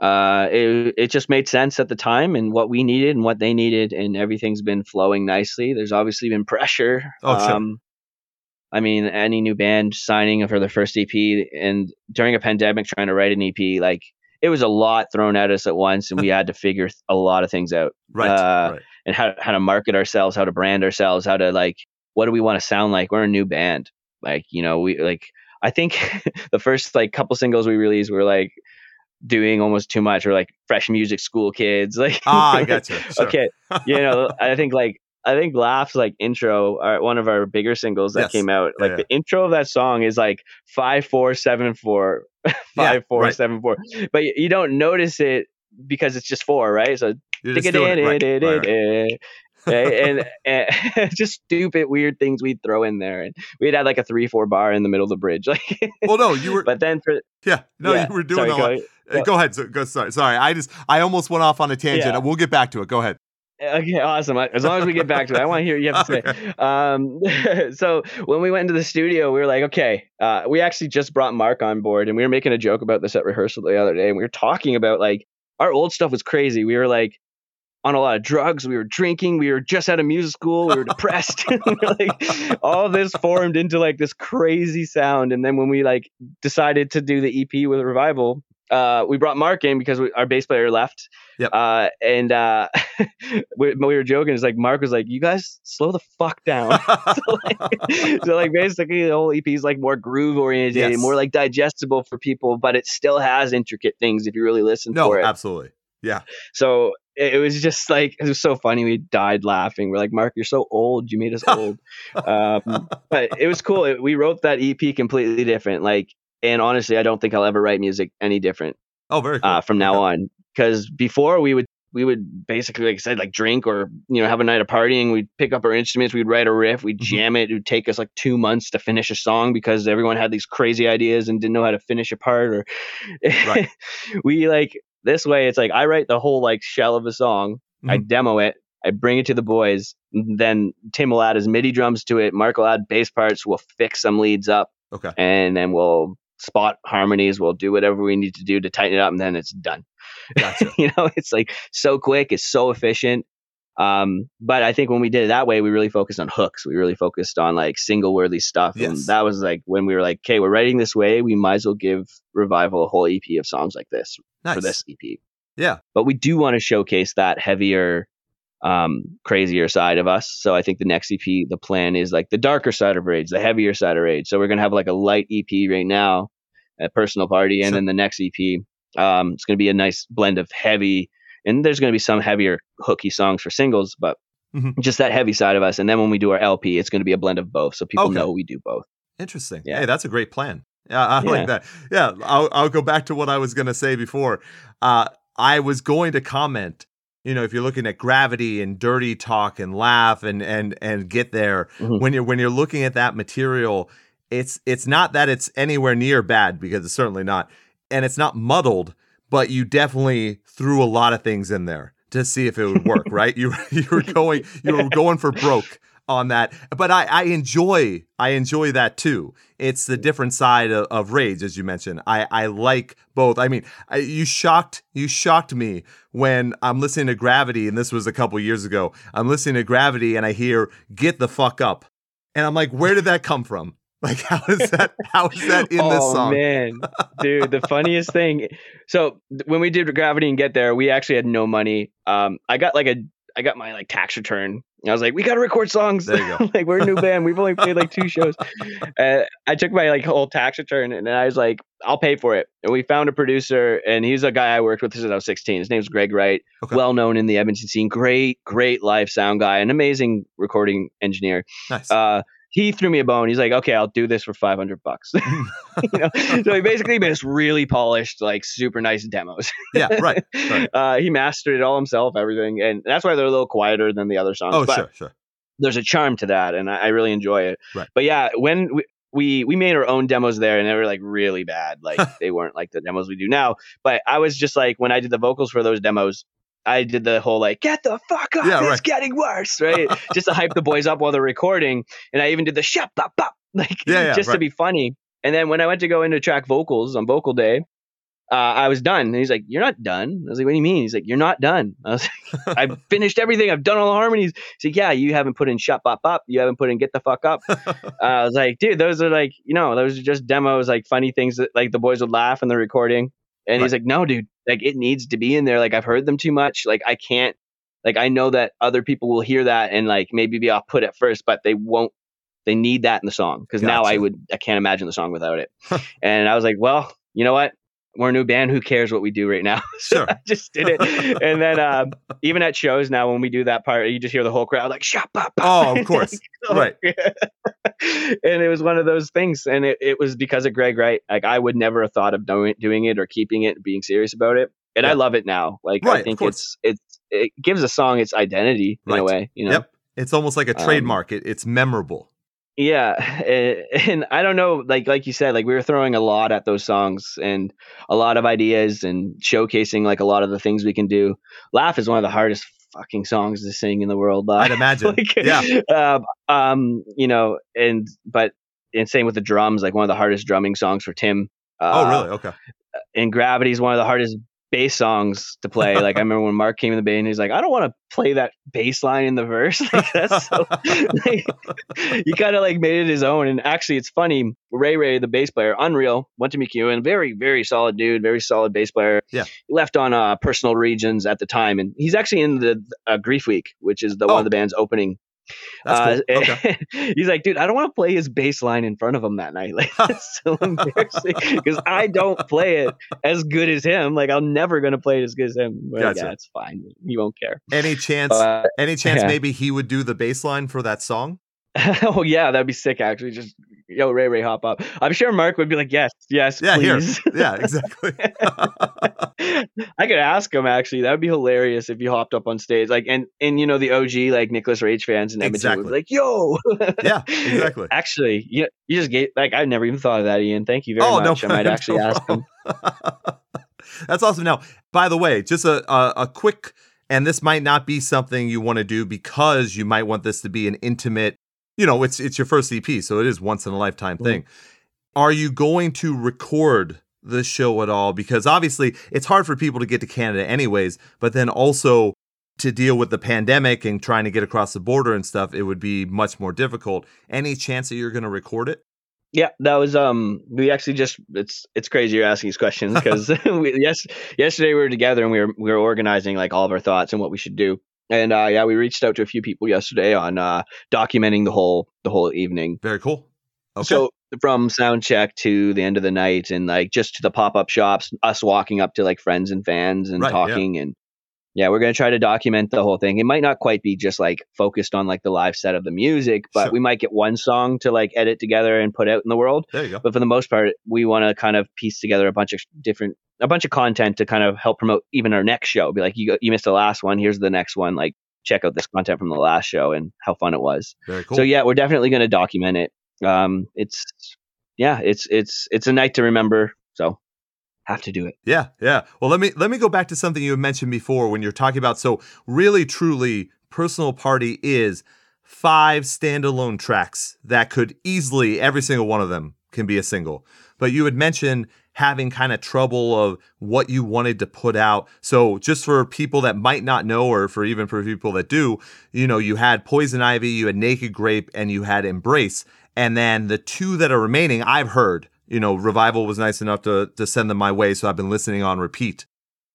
uh, it it just made sense at the time and what we needed and what they needed, and everything's been flowing nicely. There's obviously been pressure. Oh, sure. Um, I mean, any new band signing for their first EP and during a pandemic trying to write an EP, like it was a lot thrown at us at once, and we had to figure a lot of things out. Right. Uh, right. And how how to market ourselves, how to brand ourselves, how to like what do we want to sound like? We're a new band. Like you know, we like I think the first like couple singles we released were like doing almost too much. We're like fresh music school kids. Like ah, I gotcha. Sure. okay, you know, I think like I think Laughs like intro, are one of our bigger singles that yes. came out. Like yeah, yeah. the intro of that song is like five four seven four, five yeah, four right. seven four, but you don't notice it because it's just four, right? So it right. it, right, it, and, and just stupid weird things we'd throw in there and we'd had like a three four bar in the middle of the bridge like well no you were but then for yeah no you were doing sorry, go, uh, go, go, ahead so, go sorry sorry i just i almost went off on a tangent we'll get back to it go ahead Okay, awesome. As long as we get back to it, I want to hear what you have to say. Um, so when we went into the studio, we were like, okay, uh, we actually just brought Mark on board, and we were making a joke about this at rehearsal the other day, and we were talking about like our old stuff was crazy. We were like on a lot of drugs. We were drinking. We were just out of music school. We were depressed. like all this formed into like this crazy sound. And then when we like decided to do the EP with Revival, uh, we brought Mark in because we, our bass player left. Yep. Uh, and uh, we, we, were joking. It's like Mark was like, "You guys slow the fuck down." so, like, so, like, basically, the whole EP is like more groove oriented, yes. more like digestible for people, but it still has intricate things if you really listen no, for it. absolutely. Yeah. So it, it was just like it was so funny. We died laughing. We're like, Mark, you're so old. You made us old. um, but it was cool. It, we wrote that EP completely different. Like and honestly, I don't think I'll ever write music any different. Oh, very cool. uh, from now okay. on. Because before we would we would basically, like I said, like drink or you know have a night of partying. We'd pick up our instruments, we'd write a riff, we'd mm-hmm. jam it. It would take us like two months to finish a song because everyone had these crazy ideas and didn't know how to finish a part. Or right. we like this way. It's like I write the whole like shell of a song, mm-hmm. I demo it, I bring it to the boys. Then Tim will add his MIDI drums to it. Mark will add bass parts. We'll fix some leads up. Okay. And then we'll spot harmonies. We'll do whatever we need to do to tighten it up, and then it's done. Gotcha. you know, it's like so quick, it's so efficient. Um, but I think when we did it that way, we really focused on hooks. We really focused on like single worthy stuff. Yes. And that was like when we were like, okay, we're writing this way. We might as well give Revival a whole EP of songs like this nice. for this EP. Yeah. But we do want to showcase that heavier, um, crazier side of us. So I think the next EP, the plan is like the darker side of Rage, the heavier side of Rage. So we're going to have like a light EP right now personal party, and sure. then the next EP, um, it's going to be a nice blend of heavy, and there's going to be some heavier hooky songs for singles, but mm-hmm. just that heavy side of us. And then when we do our LP, it's going to be a blend of both, so people okay. know we do both. Interesting. Yeah. Hey, that's a great plan. Yeah, I yeah. like that. Yeah, I'll, I'll go back to what I was going to say before. Uh, I was going to comment you know if you're looking at gravity and dirty talk and laugh and and and get there mm-hmm. when you're when you're looking at that material it's it's not that it's anywhere near bad because it's certainly not, and it's not muddled, but you definitely threw a lot of things in there to see if it would work, right? You you were going you were going for broke on that, but I I enjoy I enjoy that too. It's the different side of, of rage, as you mentioned. I I like both. I mean, I, you shocked you shocked me when I'm listening to Gravity, and this was a couple years ago. I'm listening to Gravity, and I hear "Get the fuck up," and I'm like, where did that come from? Like how is that how is that in oh, this song? Oh man. Dude, the funniest thing. So when we did Gravity and Get There, we actually had no money. Um I got like a I got my like tax return. I was like, we got to record songs. There you go. like we're a new band. We've only played like two shows. Uh, I took my like whole tax return and I was like, I'll pay for it. And we found a producer and he's a guy I worked with since I was 16. His name's Greg Wright. Okay. Well known in the Edmonton scene. Great, great live sound guy. An amazing recording engineer. Nice. Uh, he threw me a bone. He's like, okay, I'll do this for 500 bucks. you know? So he basically made us really polished, like super nice demos. yeah, right. right. Uh, he mastered it all himself, everything. And that's why they're a little quieter than the other songs. Oh, but sure, sure. There's a charm to that. And I, I really enjoy it. Right. But yeah, when we, we we made our own demos there and they were like really bad like they weren't like the demos we do now but i was just like when i did the vocals for those demos i did the whole like get the fuck up Yeah, it's right. getting worse right just to hype the boys up while they're recording and i even did the shut up up like Yeah, yeah, just to be funny and then when i went to go into track vocals on vocal day uh, I was done. And he's like, You're not done. I was like, What do you mean? He's like, You're not done. I was like, I've finished everything. I've done all the harmonies. He's like, Yeah, you haven't put in shut up up. You haven't put in get the fuck up. Uh, I was like, dude, those are like, you know, those are just demos, like funny things that like the boys would laugh in the recording. And he's like, no, dude, like it needs to be in there. Like I've heard them too much. Like I can't, like I know that other people will hear that and like maybe be off put at first, but they won't. They need that in the song because now I would, I can't imagine the song without it. and I was like, well, you know what? We're a new band. Who cares what we do right now? so Sure. I just did it. and then um, even at shows now, when we do that part, you just hear the whole crowd like, shut up. Oh, of course. Right. and it was one of those things. And it, it was because of Greg Wright. Like I would never have thought of doing, doing it or keeping it, being serious about it. And I love it now. Like Right, I think it's, it's, it gives a song its identity in Right. a way, you know? Yep. It's almost like a Um, trademark. It, it's memorable. Yeah, and, I don't know, like like you said, like we were throwing a lot at those songs and a lot of ideas and showcasing like a lot of the things we can do. Laugh is one of the hardest fucking songs to sing in the world. I'd imagine. like, yeah. um, um, you know, and but and same with the drums, like one of the hardest drumming songs for Tim. Oh, Uh, really? Okay. And Gravity is one of the hardest bass songs to play. Like I remember when Mark came in the band, he's like, I don't want to play that bass line in the verse. Like that's so like, he kind of like made it his own. And actually, it's funny. Ray Ray, the bass player, Unreal, went to MacEwan, very very solid dude, very solid bass player. Yeah. He left on uh, Personal Regions at the time, and he's actually in the uh, Grief Week, which is the one Oh. of the band's opening. Cool. Uh, Okay. he's like, dude, I don't want to play his bass line in front of him that night. Like that's so embarrassing because I don't play it as good as him. Like I'm never gonna play it as good as him. But Gotcha. yeah, it's fine. He won't care. Any chance? Uh, any chance yeah. maybe he would do the bass line for that song? oh yeah, that'd be sick. Actually, just yo Ray Ray hop up. I'm sure Mark would be like, yes, yes, Yeah, here. please. Yeah, exactly. I could ask him actually. That would be hilarious if you hopped up on stage. Like and and you know the OG like Nicholas Rage fans and Edmonton would be like, yo. Yeah, exactly. actually, you you just gave like I never even thought of that, Ian. Thank you very oh, much. no, I might no actually ask him. That's awesome. Now, by the way, just a, a a quick, and this might not be something you want to do because you might want this to be an intimate. You know, it's it's your first EP, so it is once in a lifetime Mm-hmm. thing. Are you going to record the show at all? Because obviously, it's hard for people to get to Canada, anyways. But then also to deal with the pandemic and trying to get across the border and stuff, it would be much more difficult. Any chance that you're going to record it? Yeah, that was um. We actually just it's it's crazy you're asking these questions because we, yes yesterday we were together and we were we were organizing like all of our thoughts and what we should do. And uh, yeah, we reached out to a few people yesterday on uh, documenting the whole the whole evening. Very cool. Okay. So from sound check to the end of the night and like just to the pop up shops, us walking up to like friends and fans and Right, yeah. talking and yeah, we're gonna try to document the whole thing. It might not quite be just like focused on like the live set of the music, but Sure. we might get one song to like edit together and put out in the world. there you go. But for the most part, we want to kind of piece together a bunch of different a bunch of content to kind of help promote even our next show. Be like, you you missed the last one. Here's the next one. Like, check out this content from the last show and how fun it was. Very cool. So yeah, we're definitely going to document it. Um, it's yeah, it's it's it's a night to remember. So have to do it. Yeah, yeah. Well, let me let me go back to something you mentioned before when you're talking about so really truly personal party is five standalone tracks that could easily every single one of them can be a single. But you had mentioned having kind of trouble of what you wanted to put out. So just for people that might not know or for even for people that do, you know, you had Poison Ivy, you had Naked Grape and you had Embrace. And then the two that are remaining, I've heard you know, Revival was nice enough to to send them my way, so I've been listening on repeat.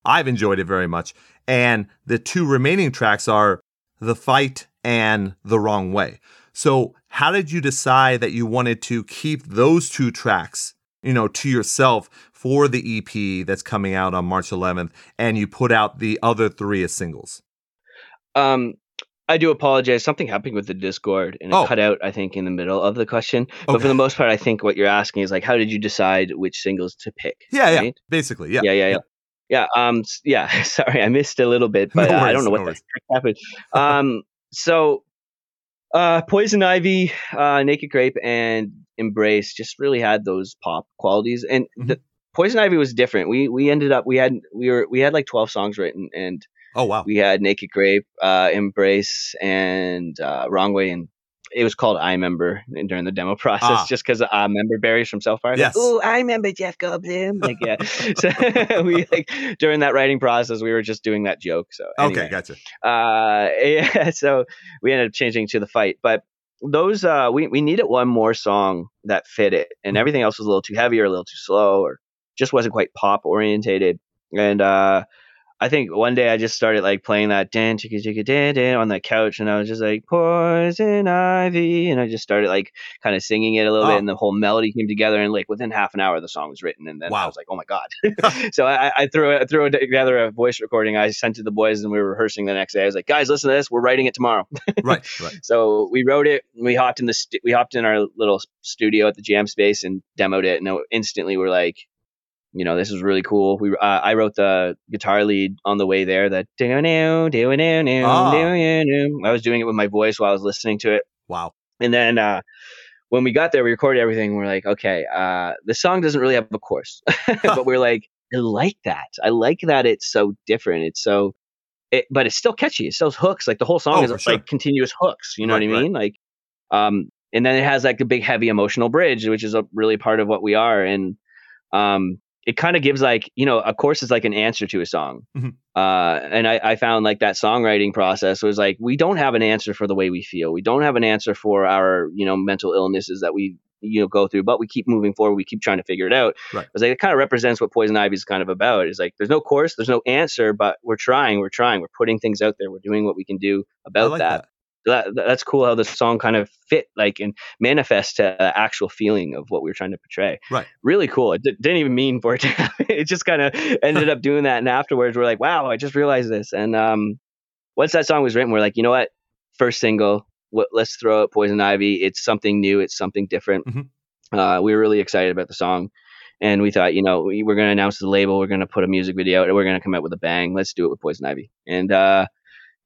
I've enjoyed it very much. And the two remaining tracks are The Fight and The Wrong Way. So, how did you decide that you wanted to keep those two tracks, you know, to yourself for the EP that's coming out on March 11th and you put out the other 3 as singles? Um, I do apologize. Something happened with the Discord and it Oh. cut out, I think, in the middle of the question. But for the most part, I think what you're asking is like, how did you decide which singles to pick? Yeah, yeah. Basically, yeah. yeah, yeah, yeah. Yeah, um, yeah. Sorry, I missed a little bit, but No uh, I don't know what no the heck happened. Um, so, uh, Poison Ivy, uh, Naked Grape, and Embrace just really had those pop qualities, and Mm-hmm. the Poison Ivy was different. We we ended up we had we were we had like twelve songs written, and Oh wow. we had Naked Grape, uh, Embrace, and uh, Wrong Way, and it was called I Remember during the demo process, Ah. just because I remember Berries from South Park. Yes. Oh, I remember Jeff Goldblum. Like, yeah. so we like during that writing process, we were just doing that joke. So anyway, Okay, gotcha. uh, yeah. So we ended up changing to the fight, but those uh, we we needed one more song that fit it, and Mhm. everything else was a little too heavy or a little too slow, or just wasn't quite pop orientated. And uh, I think one day I just started like playing that dan chicka chicka dan dan on the couch, and I was just like poison ivy, and I just started like kind of singing it a little Oh. bit, and the whole melody came together, and like within half an hour the song was written, and then I was like, oh my god. so I, I threw it, threw together a voice recording. I sent to the boys, and we were rehearsing the next day. I was like, guys, listen to this. We're writing it tomorrow. right, right. So we wrote it. We hopped in the stu- we hopped in our little studio at the jam space and demoed it, and instantly we're like, you know, this is really cool. We uh, I wrote the guitar lead on the way there. That Ah. I was doing it with my voice while I was listening to it, Wow. and then uh, when we got there, we recorded everything. We're like, okay, uh, the song doesn't really have a chorus, but we're like, I like that. I like that it's so different. It's so, it, but it's still catchy. It still hooks. Like the whole song Oh, is sure. like continuous hooks. You know Right, what I right. mean? Like, um, and then it has like a big heavy emotional bridge, which is a really part of what we are. And um, it kind of gives like you know, a course is like an answer to a song. Mhm. Uh, and I, I found like that songwriting process was like we don't have an answer for the way we feel. We don't have an answer for our you know mental illnesses that we you know go through, but we keep moving forward. We keep trying to figure it out. Right. It's like it kind of represents what Poison Ivy is kind of about. Is like there's no course, there's no answer, but we're trying, we're trying, we're putting things out there, we're doing what we can do about like that. That, that's cool how the song kind of fit like and manifest to the actual feeling of what we were trying to portray. Right. Really cool. It d- didn't even mean for it to happen. It just kind of ended up doing that. And afterwards, we're like, wow, I just realized this. And um, once that song was written, we're like, you know what? First single, what, let's throw out Poison Ivy. It's something new. It's something different. Mhm. Uh, we were really excited about the song. And we thought, you know, we, we're going to announce the label. We're going to put a music video out. And we're going to come out with a bang. Let's do it with Poison Ivy. And uh,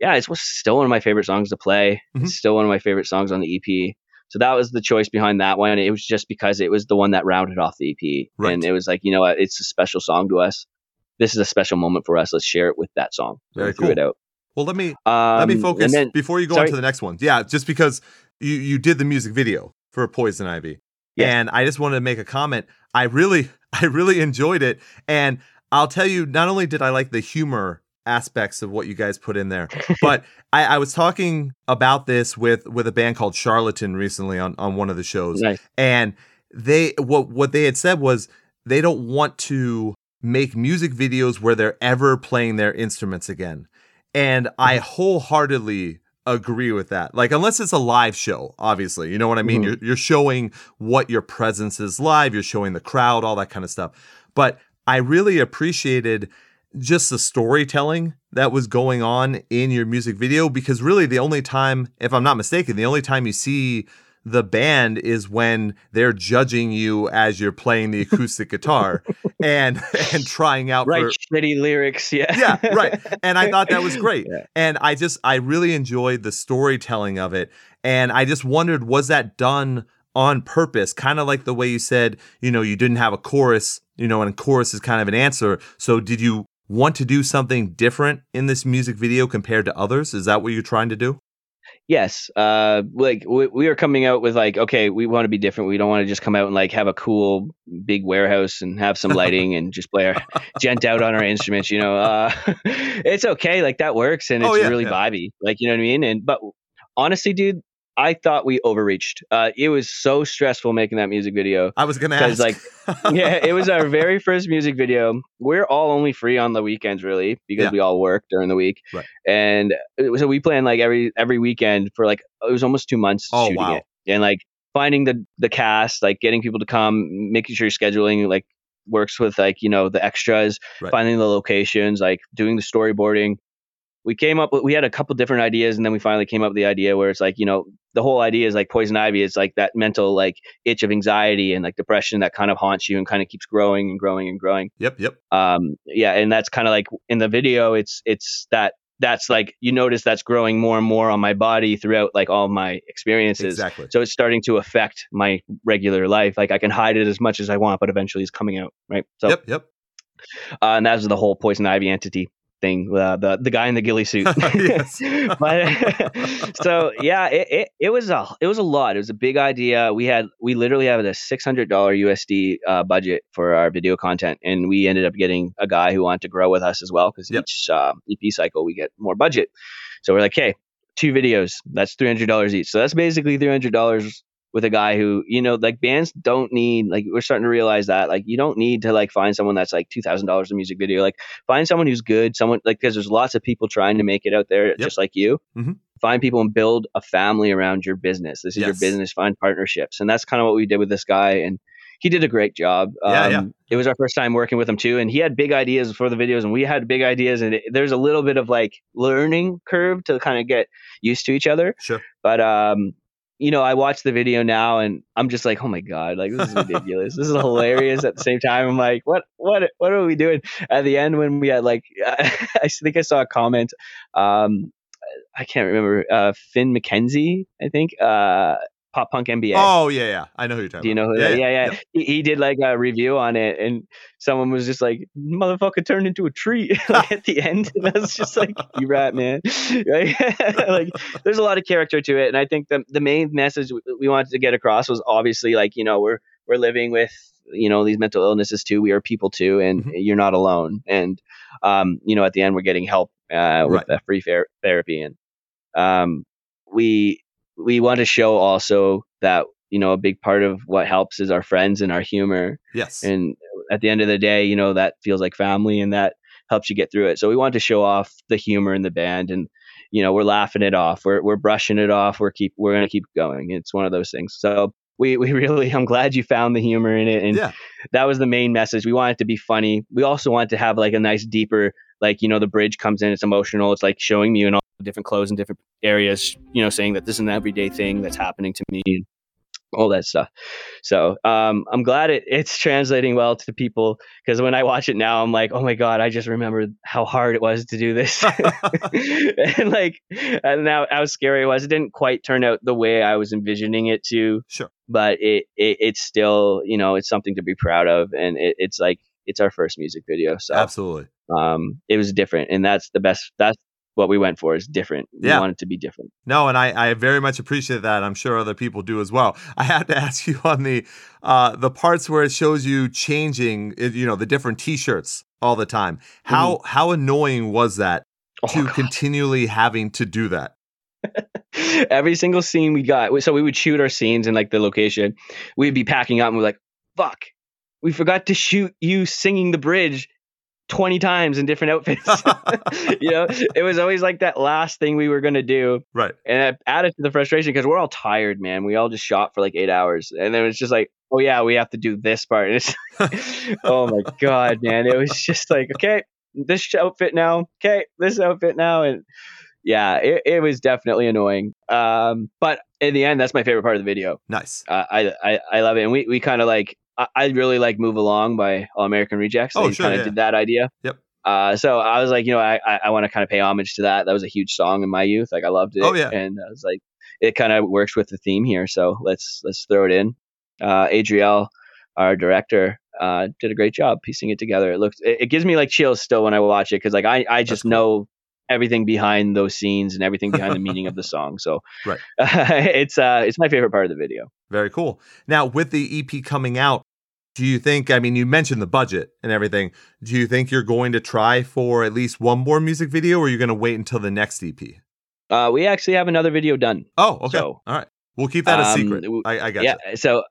yeah, it's still one of my favorite songs to play. Mhm. It's still one of my favorite songs on the EP. So that was the choice behind that one. It was just because it was the one that rounded off the EP. Right. And it was like, you know what? It's a special song to us. This is a special moment for us. Let's share it with that song. Very threw cool. it out. Well, let me Um, let me focus then, before you go on to the next one. Yeah, just because you you did the music video for Poison Ivy, and I just wanted to make a comment. I really I really enjoyed it, and I'll tell you, not only did I like the humor aspects of what you guys put in there, but I, I was talking about this with with a band called Charlatan recently on on one of the shows, nice. and they what what they had said was they don't want to make music videos where they're ever playing their instruments again. And i wholeheartedly agree with that. Like unless it's a live show obviously you know what i mean? Mhm. you're, you're showing what your presence is live you're showing the crowd all that kind of stuff. But i really appreciated just the storytelling that was going on in your music video because really the only time if i'm not mistaken the only time you see the band is when they're judging you as you're playing the acoustic guitar and and trying out Right. for Shitty lyrics. Yeah. Yeah, right. And I thought that was great. Yeah. And I just I really enjoyed the storytelling of it. And I just wondered was that done on purpose? Kind of like the way you said, you know, you didn't have a chorus, you know, and a chorus is kind of an answer. So did you want to do something different in this music video compared to others? Is that what you're trying to do? Yes. Uh, like we, we are coming out with like, okay, we want to be different. We don't want to just come out and like have a cool big warehouse and have some lighting and just play our gent out on our instruments. You know, uh, it's okay. Like that works and it's Oh, yeah, really yeah. vibey. Like you know what I mean. And but honestly, dude, I thought we overreached. Uh, it was so stressful making that music video. I was gonna ask. like, yeah, it was our very first music video. We're all only free on the weekends, really, because Yeah. we all work during the week. Right. And it was- so we planned like every every weekend for like it was almost two months Oh, shooting wow. it, and like finding the the cast, like getting people to come, making sure your scheduling like works with like you know the extras, Right. finding the locations, like doing the storyboarding. We came up with we had a couple different ideas and then we finally came up with the idea where it's like you know the whole idea is like poison ivy is like that mental like itch of anxiety and like depression that kind of haunts you and kind of keeps growing and growing and growing Yep, yep. um yeah and that's kind of like in the video it's it's that that's like you notice that's growing more and more on my body throughout like all my experiences Exactly. so it's starting to affect my regular life like i can hide it as much as i want but eventually it's coming out right so yep, yep. uh, and that's the whole poison ivy entity thing uh, the the guy in the ghillie suit. But so yeah it, it, it was a it was a lot. It was a big idea. We had we literally had a $600 usd uh, budget for our video content and we ended up getting a guy who wanted to grow with us as well because Yep. each uh, ep cycle we get more budget. So we're like hey two videos that's $300 each. So that's basically $300 with a guy who you know like bands don't need like we're starting to realize that like you don't need to like find someone that's like $2000 a music video. Like find someone who's good someone like because there's lots of people trying to make it out there just like you. Mhm. find people and build a family around your business. This is your business. Find partnerships. And that's kind of what we did with this guy and he did a great job. Yeah, yeah. Um, it was our first time working with him too and he had big ideas for the videos and we had big ideas and it, there's a little bit of like learning curve to kind of get used to each other. Sure. but um you know, I watch the video now and I'm just like, oh my god, like this is ridiculous. this is hilarious. At the same time, I'm like, what, what, what are we doing? At the end, when we had like, I think I saw a comment. Um, I can't remember. Uh, Finn McKenzie, I think. Uh, Pop Punk MBA. Oh yeah, yeah. I know who you're talking Do you know who that? Yeah, yeah. Yep. He, he did like a review on it, and someone was just like, "Motherfucker turned into a tree like, at the end," and I was just like, "You rat, man!" like, like, there's a lot of character to it, and I think the the main message we, wanted to get across was obviously like you know we're we're living with you know these mental illnesses too. We are people too, and Mhm. you're not alone. And um, you know, at the end, we're getting help uh, with Right. the free fair therapy, and um, we we want to show also that you know a big part of what helps is our friends and our humor. Yes. and at the end of the day you know that feels like family and that helps you get through it. So we want to show off the humor in the band and you know we're laughing it off. We're, we're brushing it off. We're keep we're going to keep going. It's one of those things. So we, we really i'm glad you found the humor in it and yeah. that was the main message. We wanted it to be funny. We also wanted to have like a nice deeper, like, you know, the bridge comes in, it's emotional. It's like showing me in all the different clothes and different areas, you know, saying that this is an everyday thing that's happening to me all that stuff. So um, I'm glad it, it's translating well to people because when I watch it now, I'm like, oh my God, I just remembered how hard it was to do this. and like, and now how scary it was. It didn't quite turn out the way I was envisioning it to Sure. but it, it it's still you know it's something to be proud of and it, it's like it's our first music video so Absolutely. um it was different and that's the best that's what we went for is different we Yeah. want it to be different No, and I, I very much appreciate that. I'm sure other people do as well. I had to ask you on the uh, the parts where it shows you changing, you know, the different T-shirts all the time. How how annoying was that oh, to God. continually having to do that? every single scene we got so we would shoot our scenes in like the location we'd be packing up and we're like fuck we forgot to shoot you singing the bridge 20 times in different outfits you know it was always like that last thing we were going to do Right. and it added to the frustration because we're all tired, man. We all just shot for like eight hours, and then it's just like, oh yeah, we have to do this part. And it's, oh my god, man! It was just like, okay, this outfit now, okay, this outfit now, and yeah, it, it was definitely annoying. Um, but in the end, that's my favorite part of the video. Nice. Uh, I, I I love it, and we we kind of like. I, I really like "Move Along" by All American Rejects. Oh, they sure, kind of yeah. did that idea. Yep. Uh, so I was like, you know, I I, I want to kind of pay homage to that. That was a huge song in my youth. Like I loved it. Oh, yeah. And I was like, it kind of works with the theme here. So let's let's throw it in. Uh, Adriel, our director, uh, did a great job piecing it together. It looks, it, it gives me like chills still when I watch it because like I I just cool. know everything behind those scenes and everything behind the meaning of the song. So Right. it's uh it's my favorite part of the video. Very cool. Now, with the EP coming out, do you think, I mean, you mentioned the budget and everything. Do you think you're going to try for at least one more music video or are you going to wait until the next EP? Uh, we actually have another video done. Oh, okay. So- All right. We'll keep that a Um, secret. I got yeah. So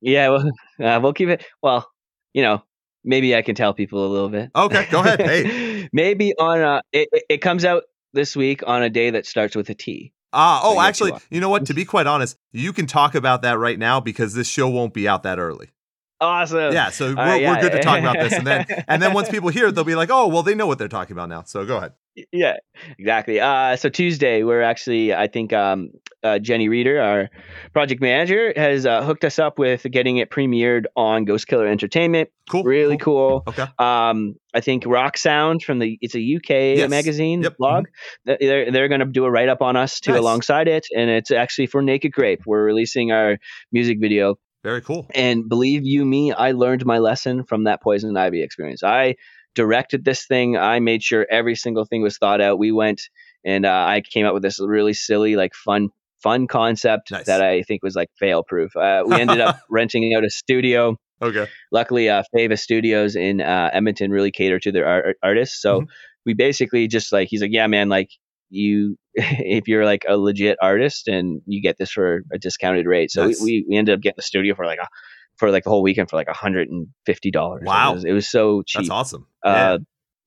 yeah, well, uh, we'll keep it. Well, you know, maybe I can tell people a little bit. Okay, go ahead. Hey. maybe on a it, it- comes out this week on a day that starts with a T. Ah, oh, actually, you know what? To be quite honest, you can talk about that right now because this show won't be out that early. Awesome. Yeah, so we're, right, we're yeah. good to talk about this, and then and then once people hear it, they'll be like, "Oh, well, they know what they're talking about now." So go ahead. yeah, exactly. Uh, so Tuesday, we're actually, I think, um, uh, Jenny Reeder, our project manager, has uh, hooked us up with getting it premiered on Ghost Killer Entertainment. Cool. Really cool. Okay. Um, I think Rock Sound from the it's a UK Yes. magazine Yep. Mm-hmm. blog. They're they're going to do a write up on us too Nice. alongside it, and it's actually for Naked Grape. We're releasing our music video Very cool. and believe you me, I learned my lesson from that poison ivy experience. I directed this thing. I made sure every single thing was thought out. We went and uh, I came up with this really silly, like fun, fun concept Nice. that I think was like fail proof. Uh, we ended up renting out a studio. Okay. Luckily, uh, Fava Studios in uh, Edmonton really cater to their art- artists. So Mhm. we basically just like he's like, yeah, man, like you, if you're like a legit artist and you get this for a discounted rate. So Nice. we, we ended up getting the studio for like a for like the whole weekend for like a hundred and fifty dollars. Wow. it was, it was so cheap. That's awesome. Uh,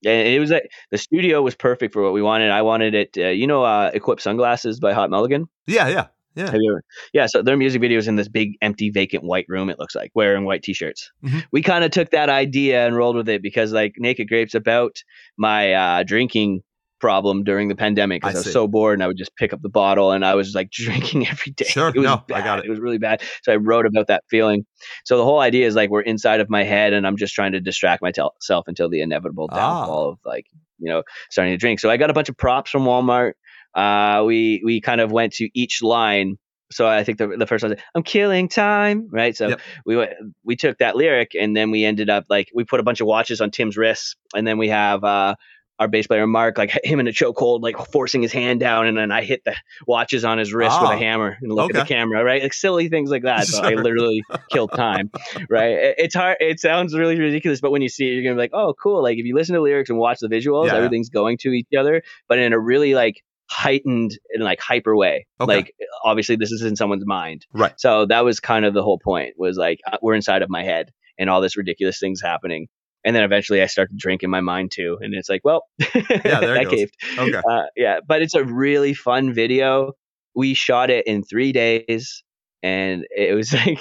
and it was like the studio was perfect for what we wanted. I wanted it, uh, you know, uh, Equip Sunglasses by Hot Mulligan. yeah. Yeah. Yeah. Have you ever? Yeah, so their music video is in this big, empty, vacant white room. It looks like wearing white t-shirts. Mhm. We kind of took that idea and rolled with it because, like, Naked Grapes about my uh, drinking problem during the pandemic. I Because I, see. was so bored and I would just pick up the bottle and I was like drinking every day. Sure. it was No, I got it. It was really bad. So I wrote about that feeling. So the whole idea is like we're inside of my head and I'm just trying to distract myself until the inevitable Ah. downfall of like you know starting to drink. So I got a bunch of props from Walmart. Uh, we we kind of went to each line. So I think the the first one, I'm killing time, right? So Yep. we went, we took that lyric and then we ended up like we put a bunch of watches on Tim's wrists, and then we have uh, our bass player Mark like him in a chokehold, like forcing his hand down, and then I hit the watches on his wrist with Ah. a hammer and look at the camera, right? Like silly things like that. So I literally killed time, right? It- It's hard. It sounds really ridiculous, but when you see it, you're gonna be like, oh, cool. Like if you listen to lyrics and watch the visuals, Yeah, yeah. everything's going to each other, but in a really like heightened and like hyper way. Okay. Like obviously this is in someone's mind. Right. So that was kind of the whole point was like uh, we're inside of my head and all this ridiculous things happening. And then eventually I start to drink in my mind too. And it's like, well, Yeah, there it I goes. caved. Okay. Uh, yeah, but it's a really fun video. We shot it in three days, and it was like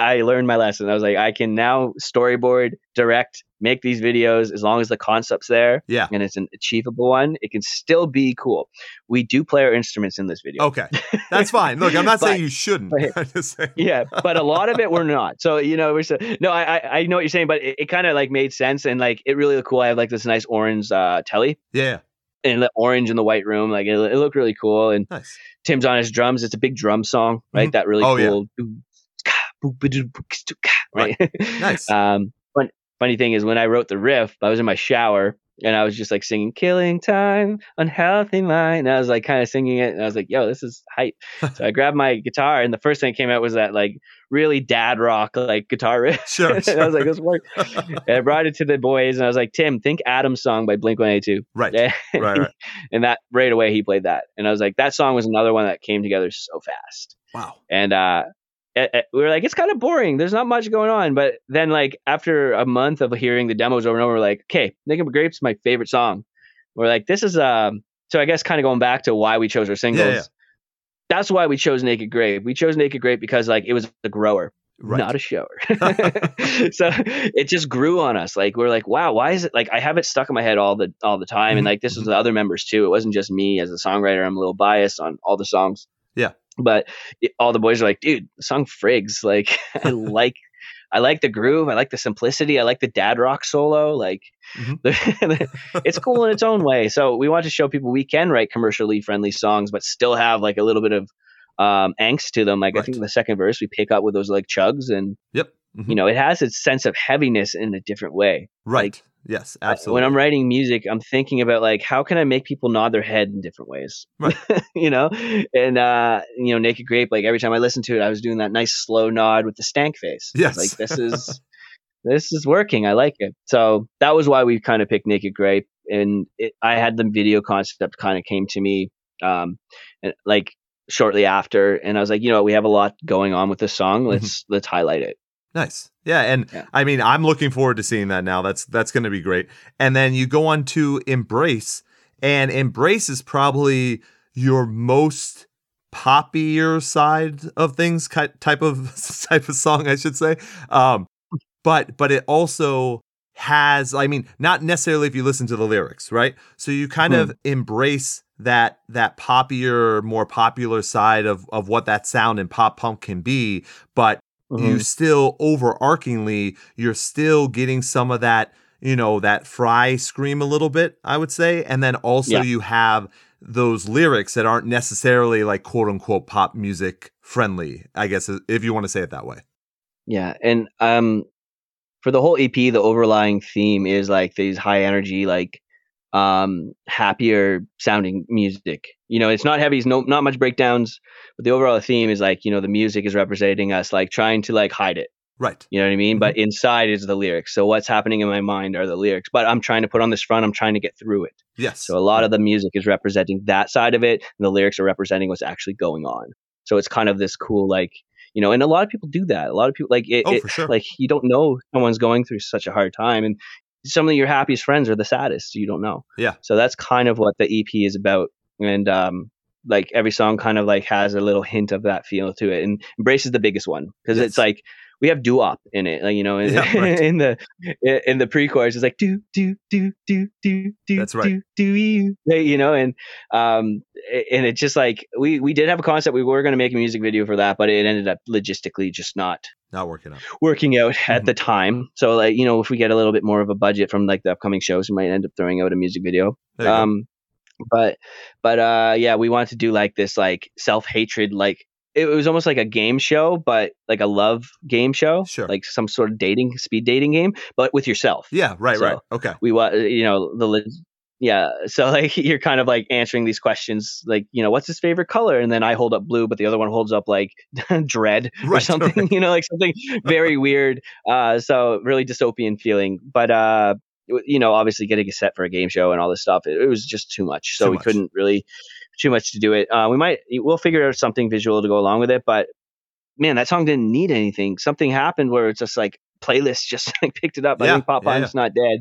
I learned my lesson. I was like, I can now storyboard, direct, make these videos as long as the concept's there Yeah. and it's an achievable one. It can still be cool. We do play our instruments in this video. Okay. That's fine. Look, I'm not saying you shouldn't. but- I'm just saying. yeah, but a lot of it we're not. So you know, we're so, no, I I I know what you're saying, but it, it kind of like made sense and like it really looked cool. I have like this nice orange uh telly Yeah. and the orange in the white room, like it, it looked really cool. And Nice. Tim's on his drums. It's a big drum song, right? Mhm. That really Oh, yeah. Right. Nice. um, fun, funny thing is when I wrote the riff, I was in my shower and I was just like singing "Killing Time," "Unhealthy Mind." And I was like kind of singing it, and I was like, "Yo, this is hype." so I grabbed my guitar, and the first thing that came out was that like really dad rock like guitar riff. Sure. and I was like, "This works." and I brought it to the boys, and I was like, "Tim, think Adam's song by Blink One Eighty Two. right. Right. Right. and that right away he played that, and I was like, that song was another one that came together so fast. Wow. And uh, we were like, it's kind of boring. There's not much going on. But then, like after a month of hearing the demos over and over, we're like, okay, Naked Grapes, my favorite song. We're like, this is um. So I guess kind of going back to why we chose our singles. Yeah, yeah. That's why we chose Naked Grape. We chose Naked Grape because like it was a grower Right. not a shower. so it just grew on us. Like we're like, wow, why is it like I have it stuck in my head all the all the time, and Mhm, like this was the other members too. It wasn't just me as a songwriter. I'm a little biased on all the songs. Yeah. But it, all the boys are like, dude, song Frigs. Like I like. I like the groove. I like the simplicity. I like the dad rock solo. Like, Mhm. it's cool in its own way. So we want to show people we can write commercially friendly songs, but still have like a little bit of um, angst to them. Like I Right. think the second verse we pick up with those like chugs, and Yep. Mhm. you know it has its sense of heaviness in a different way. Right. Yes. Absolutely. When I'm writing music, I'm thinking about like how can I make people nod their head in different ways, Right. you know? And uh, you know, Naked Grape. Like every time I listened to it, I was doing that nice slow nod with the stank face. Yes. like this is this is working. I like it. So that was why we kind of picked Naked Grape, and it, I had the video concept kind of came to me, um, and like shortly after, and I was like, you know, we have a lot going on with this song. Let's let's highlight it. Nice. Yeah, and Yeah. I mean, I'm looking forward to seeing that now. That's that's going to be great. And then you go on to Embrace, and Embrace is probably your most poppier side of things type of type of song, I should say. Um but but it also has I mean not necessarily if you listen to the lyrics, right? So you kind Hmm. of embrace that that poppier, more popular side of of what that sound and pop punk can be, but you Mhm. still overarchingly you're still getting some of that you know that fry scream a little bit i would say and then also Yeah. you have those lyrics that aren't necessarily like quote unquote pop music friendly i guess if you want to say it that way Yeah, and um, for the whole EP, the overlying theme is like these high energy, like um, happier sounding music. You know, it's not heavy, it's no not much breakdowns, but the overall theme is like you know the music is representing us, like trying to like hide it. right You know what I mean? But inside is the lyrics. So what's happening in my mind are the lyrics. But I'm trying to put on this front. I'm trying to get through it. yes So a lot of the music is representing that side of it, and the lyrics are representing what's actually going on. So it's kind of this cool, like you know, and a lot of people do that. A lot of people like it. Oh, it- for sure. Like you don't know someone's going through such a hard time, and some of your happiest friends are the saddest. You don't know. Yeah. So that's kind of what the EP is about, and um, like every song kind of like has a little hint of that feel to it, and embrace is the biggest one because Yes. it's like. We have doo-wop in it, like you know, in, Yeah, right. in the in the pre-chorus, it's like do do do do do do That's right. do do you, you know, and um, and it's just like we we did have a concept. We were going to make a music video for that, but it ended up logistically just not not working out working out at Mhm. the time. So like you know, if we get a little bit more of a budget from like the upcoming shows, we might end up throwing out a music video. You go. Um, but but uh, yeah, we wanted to do like this like self hatred like. It was almost like a game show, but like a love game show, Sure. like some sort of dating, speed dating game, but with yourself yeah right so- right okay we want you know the yeah so like you're kind of like answering these questions like you know what's his favorite color and then i hold up blue but the other one holds up like dread or Right, something right. you know like something very weird uh so really dystopian feeling but uh you know obviously getting a set for a game show and all this stuff it, it was just too much so Too we much. couldn't really too much to do it. Uh we might we'll figure out something visual to go along with it but man that song didn't need anything. Something happened where it's just like playlist just like picked it up. I Yeah, think pop yeah, Punk's not dead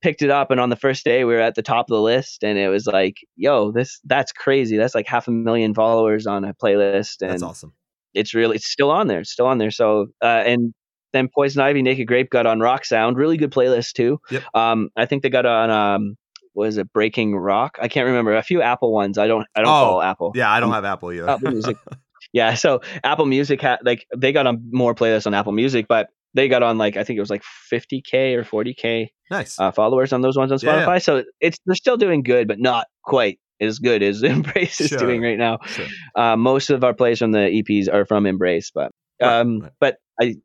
picked it up and on the first day we were at the top of the list and it was like yo this that's crazy. That's like half a million followers on a playlist and that's awesome. it's really it's still on there it's still on there. So uh, and then poison ivy naked grape got on rock sound really good playlist too. Yep. um i think they got on um what is it breaking rock i can't remember a few apple ones i don't i don't Oh, follow apple yeah i don't have apple either Apple Music. yeah so apple music had like they got on more playlists on apple music but they got on like i think it was like 50k or 40k nice uh, followers on those ones on Spotify. yeah. So it's they're still doing good, but not quite as good as Embrace is doing right now. Sure. Uh, most of our plays from the EPs are from Embrace, but um, right. but I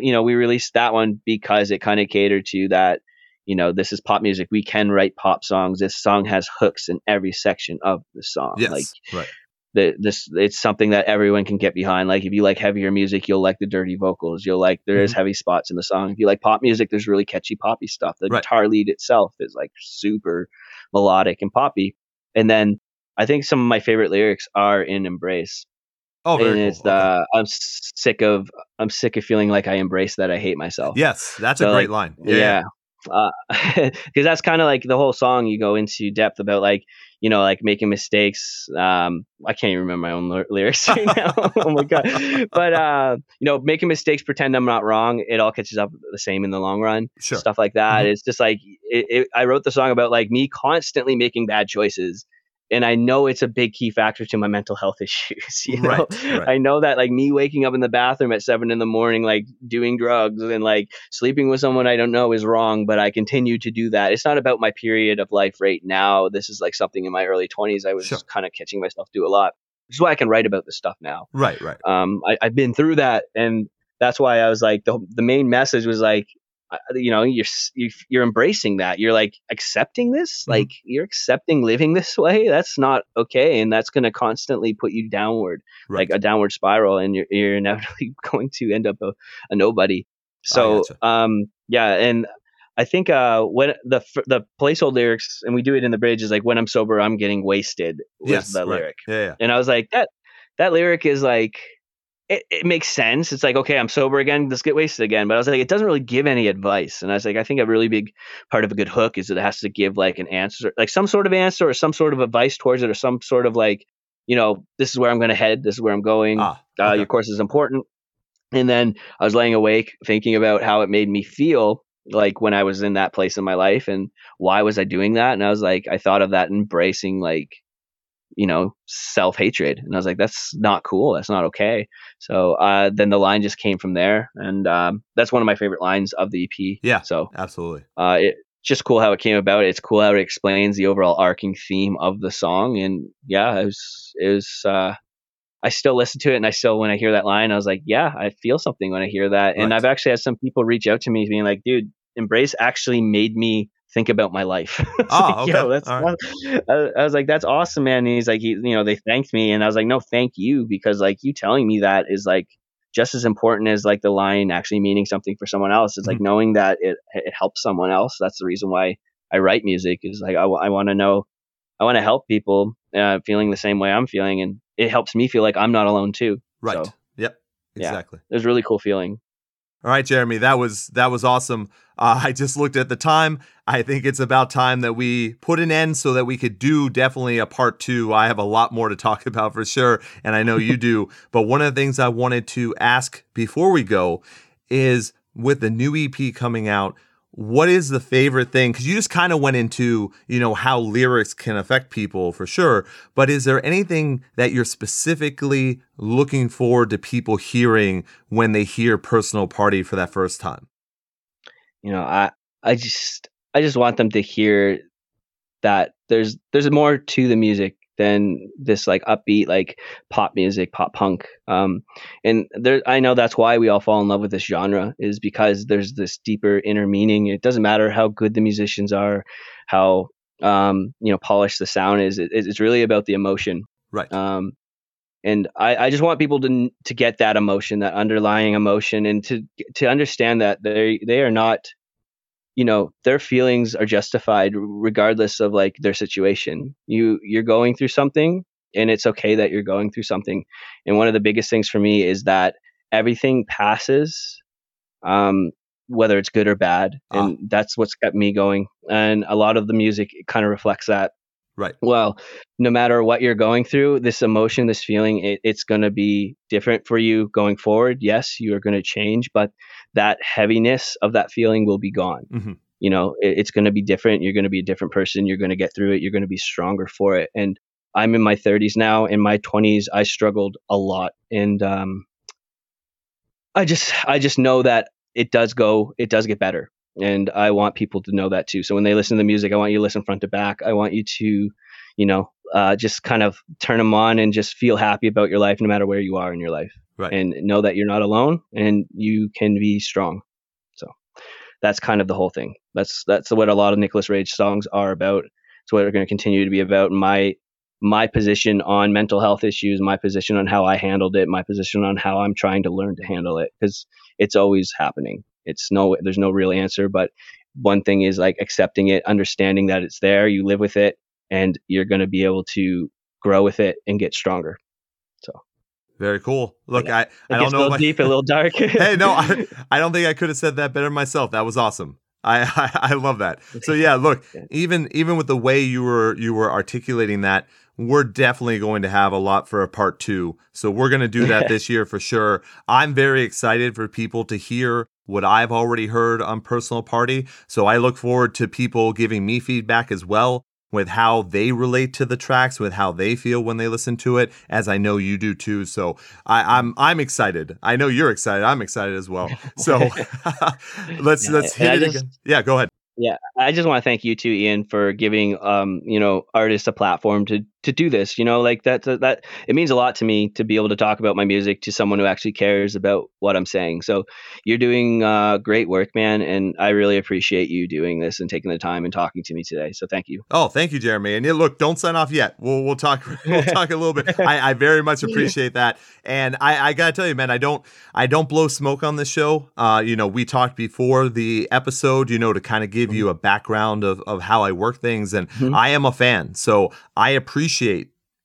you know, we released that one because it kind of catered to that. You know, this is pop music. We can write pop songs. This song has hooks in every section of the song. yes Like right the this it's something that everyone can get behind. Like if you like heavier music, you'll like the dirty vocals. You'll like there is Mhm. heavy spots in the song. If you like pop music, there's really catchy poppy stuff. The Right. guitar lead itself is like super melodic and poppy. And then I think some of my favorite lyrics are in Embrace. oh very and cool. it's Okay. the I'm sick of I'm sick of feeling like I embrace that I hate myself. yes that's a great like, line yeah, yeah because that's kind of like the whole song you go into depth about like you know like making mistakes um i can't even remember my own ly- lyrics right now. Oh my god. But uh you know making mistakes pretend i'm not wrong it all catches up the same in the long run sure. stuff like that. Mhm. it's just like it, it, i wrote the song about like me constantly making bad choices and i know it's a big key factor to my mental health issues you know? Right, right. i know that like me waking up in the bathroom at seven in the morning like doing drugs and like sleeping with someone i don't know is wrong but i continue to do that. It's not about my period of life right now. This is like something in my early 20s i was Sure. kind of catching myself do a lot which is why i can write about this stuff now. Right right. Um, I, I've been through that, and that's why I was like the the main message was like, you know, you're you- you're embracing that. You're like accepting this, Mhm. like you're accepting living this way. That's not okay, and that's going to constantly put you downward, right like a downward spiral, and you're you're inevitably going to end up a, a nobody. So, um, yeah, and. I think uh, when the the placehold lyrics, and we do it in the bridge, is like when I'm sober, I'm getting wasted. Was yes the right. lyric yeah yeah and I was like, that that lyric is like it, it makes sense. It's like, okay, I'm sober again, let's get wasted again. But I was like, it doesn't really give any advice. And I was like, I think a really big part of a good hook is that it has to give like an answer, like some sort of answer or some sort of advice towards it, or some sort of like, you know, this is where I'm gonna head, this is where I'm going. ah uh. Your course is important. And then I was laying awake thinking about how it made me feel like when I was in that place in my life and why was I doing that? And I was like, I thought of that embracing like, you know, self hatred. And I was like, that's not cool. That's not okay. So uh, then the line just came from there. And um, that's one of my favorite lines of the EP. Yeah. So absolutely. Uh, it, just cool how it came about. It's cool how it explains the overall arcing theme of the song. And yeah, it was, it was, uh, I still listen to it and I still, when I hear that line, I was like, yeah, I feel something when I hear that. And I've actually had some people reach out to me being like, dude, Embrace actually made me think about my life. oh, like, okay. That's right. I, I, was like, that's awesome, man. And he's like, he, you know, they thanked me, and I was like, no, thank you, because like you telling me that is like just as important as like the line actually meaning something for someone else. It's mm-hmm. like knowing that it it helps someone else. That's the reason why I write music. Is like I, I want to know, I want to help people uh, feeling the same way I'm feeling, and it helps me feel like I'm not alone too. Right. So, yep. Exactly. Yeah, it was really cool feeling. All right, Jeremy, that was that was awesome. Uh, I just looked at the time. I think it's about time that we put an end so that we could do definitely a part two. I have a lot more to talk about for sure, and I know you do. But one of the things I wanted to ask before we go is with the new EP coming out, what is the favorite thing? Because you just kind of went into, you know, how lyrics can affect people for sure. But is there anything that you're specifically looking forward to people hearing when they hear Personal Party for that first time? You know, I I just I just want them to hear that there's there's more to the music than this like upbeat like pop music, pop punk. Um, and there, I know that's why we all fall in love with this genre is because there's this deeper inner meaning. It doesn't matter how good the musicians are, how um, you know polished the sound is. It, it's really about the emotion, right? Um, and I, I just want people to to get that emotion, that underlying emotion, and to to understand that they they are not you know their feelings are justified regardless of like their situation. You you're going through something and it's okay that you're going through something. And one of the biggest things for me is that everything passes um whether it's good or bad ah. and that's what's kept me going. And a lot of the music kind of reflects that right well no matter what you're going through this emotion this feeling it, it's going to be different for you going forward yes you are going to change but that heaviness of that feeling will be gone. Mm-hmm. You know, it, it's going to be different. You're going to be a different person. You're going to get through it. You're going to be stronger for it. And I'm in my 30s now. In my 20s, I struggled a lot, and um, I just I just know that it does go, it does get better, and I want people to know that too. So when they listen to the music, I want you to listen front to back. I want you to, you know, uh, just kind of turn them on and just feel happy about your life, no matter where you are in your life right. and know that you're not alone and you can be strong. So that's kind of the whole thing. That's that's what a lot of Nicholas Rage songs are about. It's what they're going to continue to be about. My my position on mental health issues, my position on how I handled it, my position on how I'm trying to learn to handle it, because it's always happening. It's no, there's no real answer, but one thing is like accepting it, understanding that it's there, you live with it, and you're going to be able to grow with it and get stronger. So very cool. Look. I, I don't know. A little deep, a little dark. hey, no, I, I don't think I could have said that better myself. That was awesome. I, I, I love that. So yeah, look, even even with the way you were you were articulating that, we're definitely going to have a lot for a part two. So we're going to do that this year for sure. I'm very excited for people to hear what I've already heard on Personal Party. So I look forward to people giving me feedback as well with how they relate to the tracks, with how they feel when they listen to it, as I know you do too. So I, am I'm, I'm excited. I know you're excited. I'm excited as well. So let's yeah, let's hit it just, again. Yeah, go ahead. Yeah, I just want to thank you too, Ian, for giving um, you know, artists a platform to to do this. You know, like that that it means a lot to me to be able to talk about my music to someone who actually cares about what I'm saying. So you're doing uh, great work, man, and I really appreciate you doing this and taking the time and talking to me today. So thank you. Oh, thank you, Jeremy. And yeah, look, don't sign off yet. We'll we'll talk we'll talk a little bit. I, I very much appreciate that, and I, I gotta tell you, man, I don't I don't blow smoke on this show. Uh, you know, we talked before the episode, you know, to kind of give you a background of of how I work things, and mm-hmm. I am a fan, so I appreciate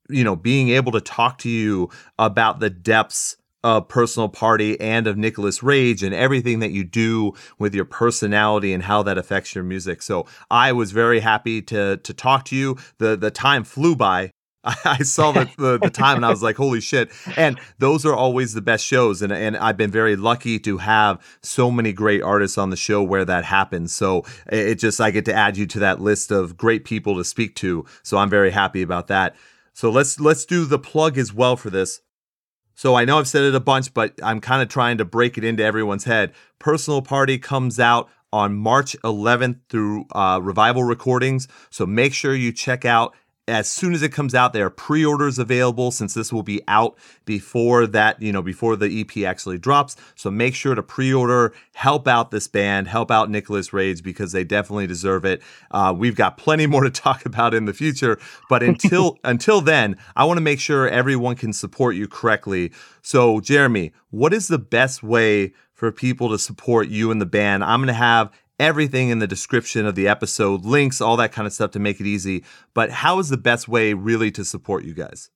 you know being able to talk to you about the depths of personal party and of Nicholas Rage and everything that you do with your personality and how that affects your music. So I was very happy to to talk to you. The the time flew by I saw the, the, the, time and I was like, holy shit. And those are always the best shows. And, and I've been very lucky to have so many great artists on the show where that happens. So it just, I get to add you to that list of great people to speak to. So I'm very happy about that. So let's, let's do the plug as well for this. So I know I've said it a bunch, but I'm kind of trying to break it into everyone's head. Personal Party comes out on March 11th through uh, Revival Recordings. So make sure you check out as soon as it comes out there are pre-orders available since this will be out before that you know before the ep actually drops. So make sure to pre-order help out this band help out nicholas rage because they definitely deserve it. Uh, we've got plenty more to talk about in the future but until until then i want to make sure everyone can support you correctly. So jeremy what is the best way for people to support you and the band? I'm going to have everything in the description of the episode, links, all that kind of stuff to make it easy. But how is the best way really to support you guys?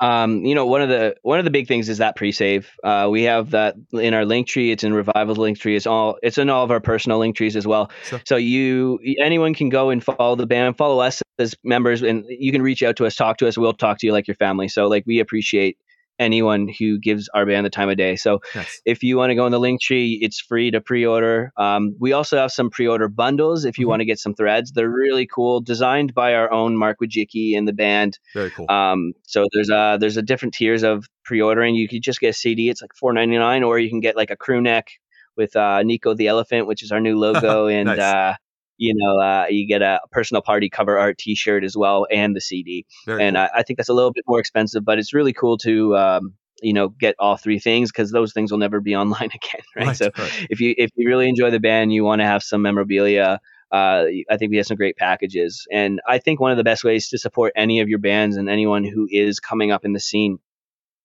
Um, you know, one of the one of the big things is that pre-save. Uh, we have that in our link tree. It's in Revival's link tree. It's all it's in all of our personal link trees as well. Sure. So you anyone can go and follow the band, follow us as members, and you can reach out to us, talk to us. We'll talk to you like your family. So like we appreciate anyone who gives our band the time of day. So nice. if you want to go in the link tree, it's free to pre-order. Um, we also have some pre-order bundles if you mm-hmm. want to get some threads. They're really cool, designed by our own Mark Wojcicki and the band. Very cool. Um, so there's a there's a different tiers of pre-ordering. You could just get a CD. It's like four ninety nine, or you can get like a crew neck with uh, Nico the Elephant, which is our new logo, and nice. uh, you know, uh, you get a personal party cover art T-shirt as well and the CD. Very and cool. I, I, think that's a little bit more expensive, but it's really cool to um, you know get all three things because those things will never be online again, right? right so right. if you if you really enjoy the band, you want to have some memorabilia. Uh, I think we have some great packages, and I think one of the best ways to support any of your bands and anyone who is coming up in the scene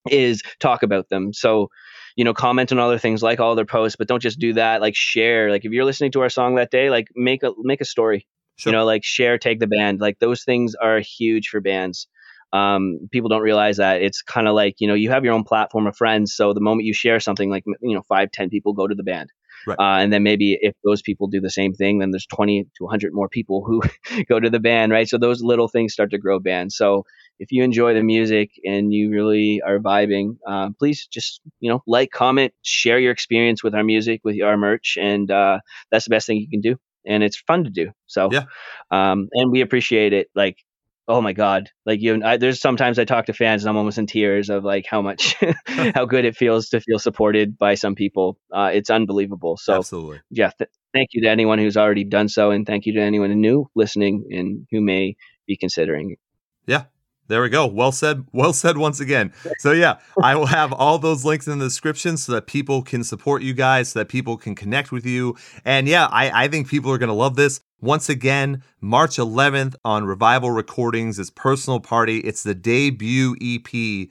is talk about them. So you know, comment on other things, like all their posts, but don't just do that. Like share. Like if you're listening to our song that day, like make a make a story. Sure. You know, like share, take the band. Like those things are huge for bands. Um, people don't realize that it's kind of like you know you have your own platform of friends. So the moment you share something, like you know, five, ten people go to the band. Right. Uh, and then maybe if those people do the same thing, then there's 20 to 100 more people who go to the band, right? So those little things start to grow bands. So if you enjoy the music and you really are vibing, uh, please just you know like, comment, share your experience with our music, with our merch, and uh, that's the best thing you can do. And it's fun to do. So yeah, um, and we appreciate it. Like oh my god like you I, there's sometimes i talk to fans and i'm almost in tears of like how much how good it feels to feel supported by some people uh, it's unbelievable so absolutely yeah th- thank you to anyone who's already done so and thank you to anyone new listening and who may be considering yeah there we go. Well said. Well said once again. So yeah, I will have all those links in the description so that people can support you guys, so that people can connect with you. And yeah, I, I think people are gonna love this. Once again, March 11th on Revival Recordings is Personal Party. It's the debut EP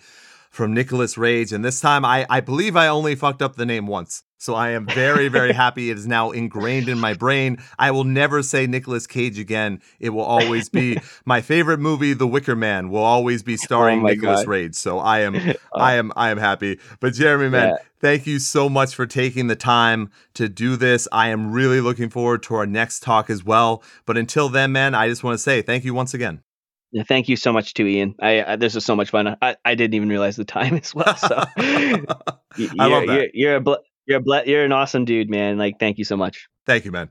from Nicholas Rage. And this time I, I believe I only fucked up the name once. So I am very, very happy. It is now ingrained in my brain. I will never say Nicolas Cage again. It will always be my favorite movie, The Wicker Man, will always be oh starring oh Nicholas Rage. So I am, oh. I am, I am happy. But Jeremy, man, yeah. thank you so much for taking the time to do this. I am really looking forward to our next talk as well. But until then, man, I just want to say thank you once again. Yeah, thank you so much to Ian. I, I, this was so much fun. I, I didn't even realize the time as well. So I love that. You're, you're a you're a ble- you're an awesome dude, man. Like, thank you so much. Thank you, man.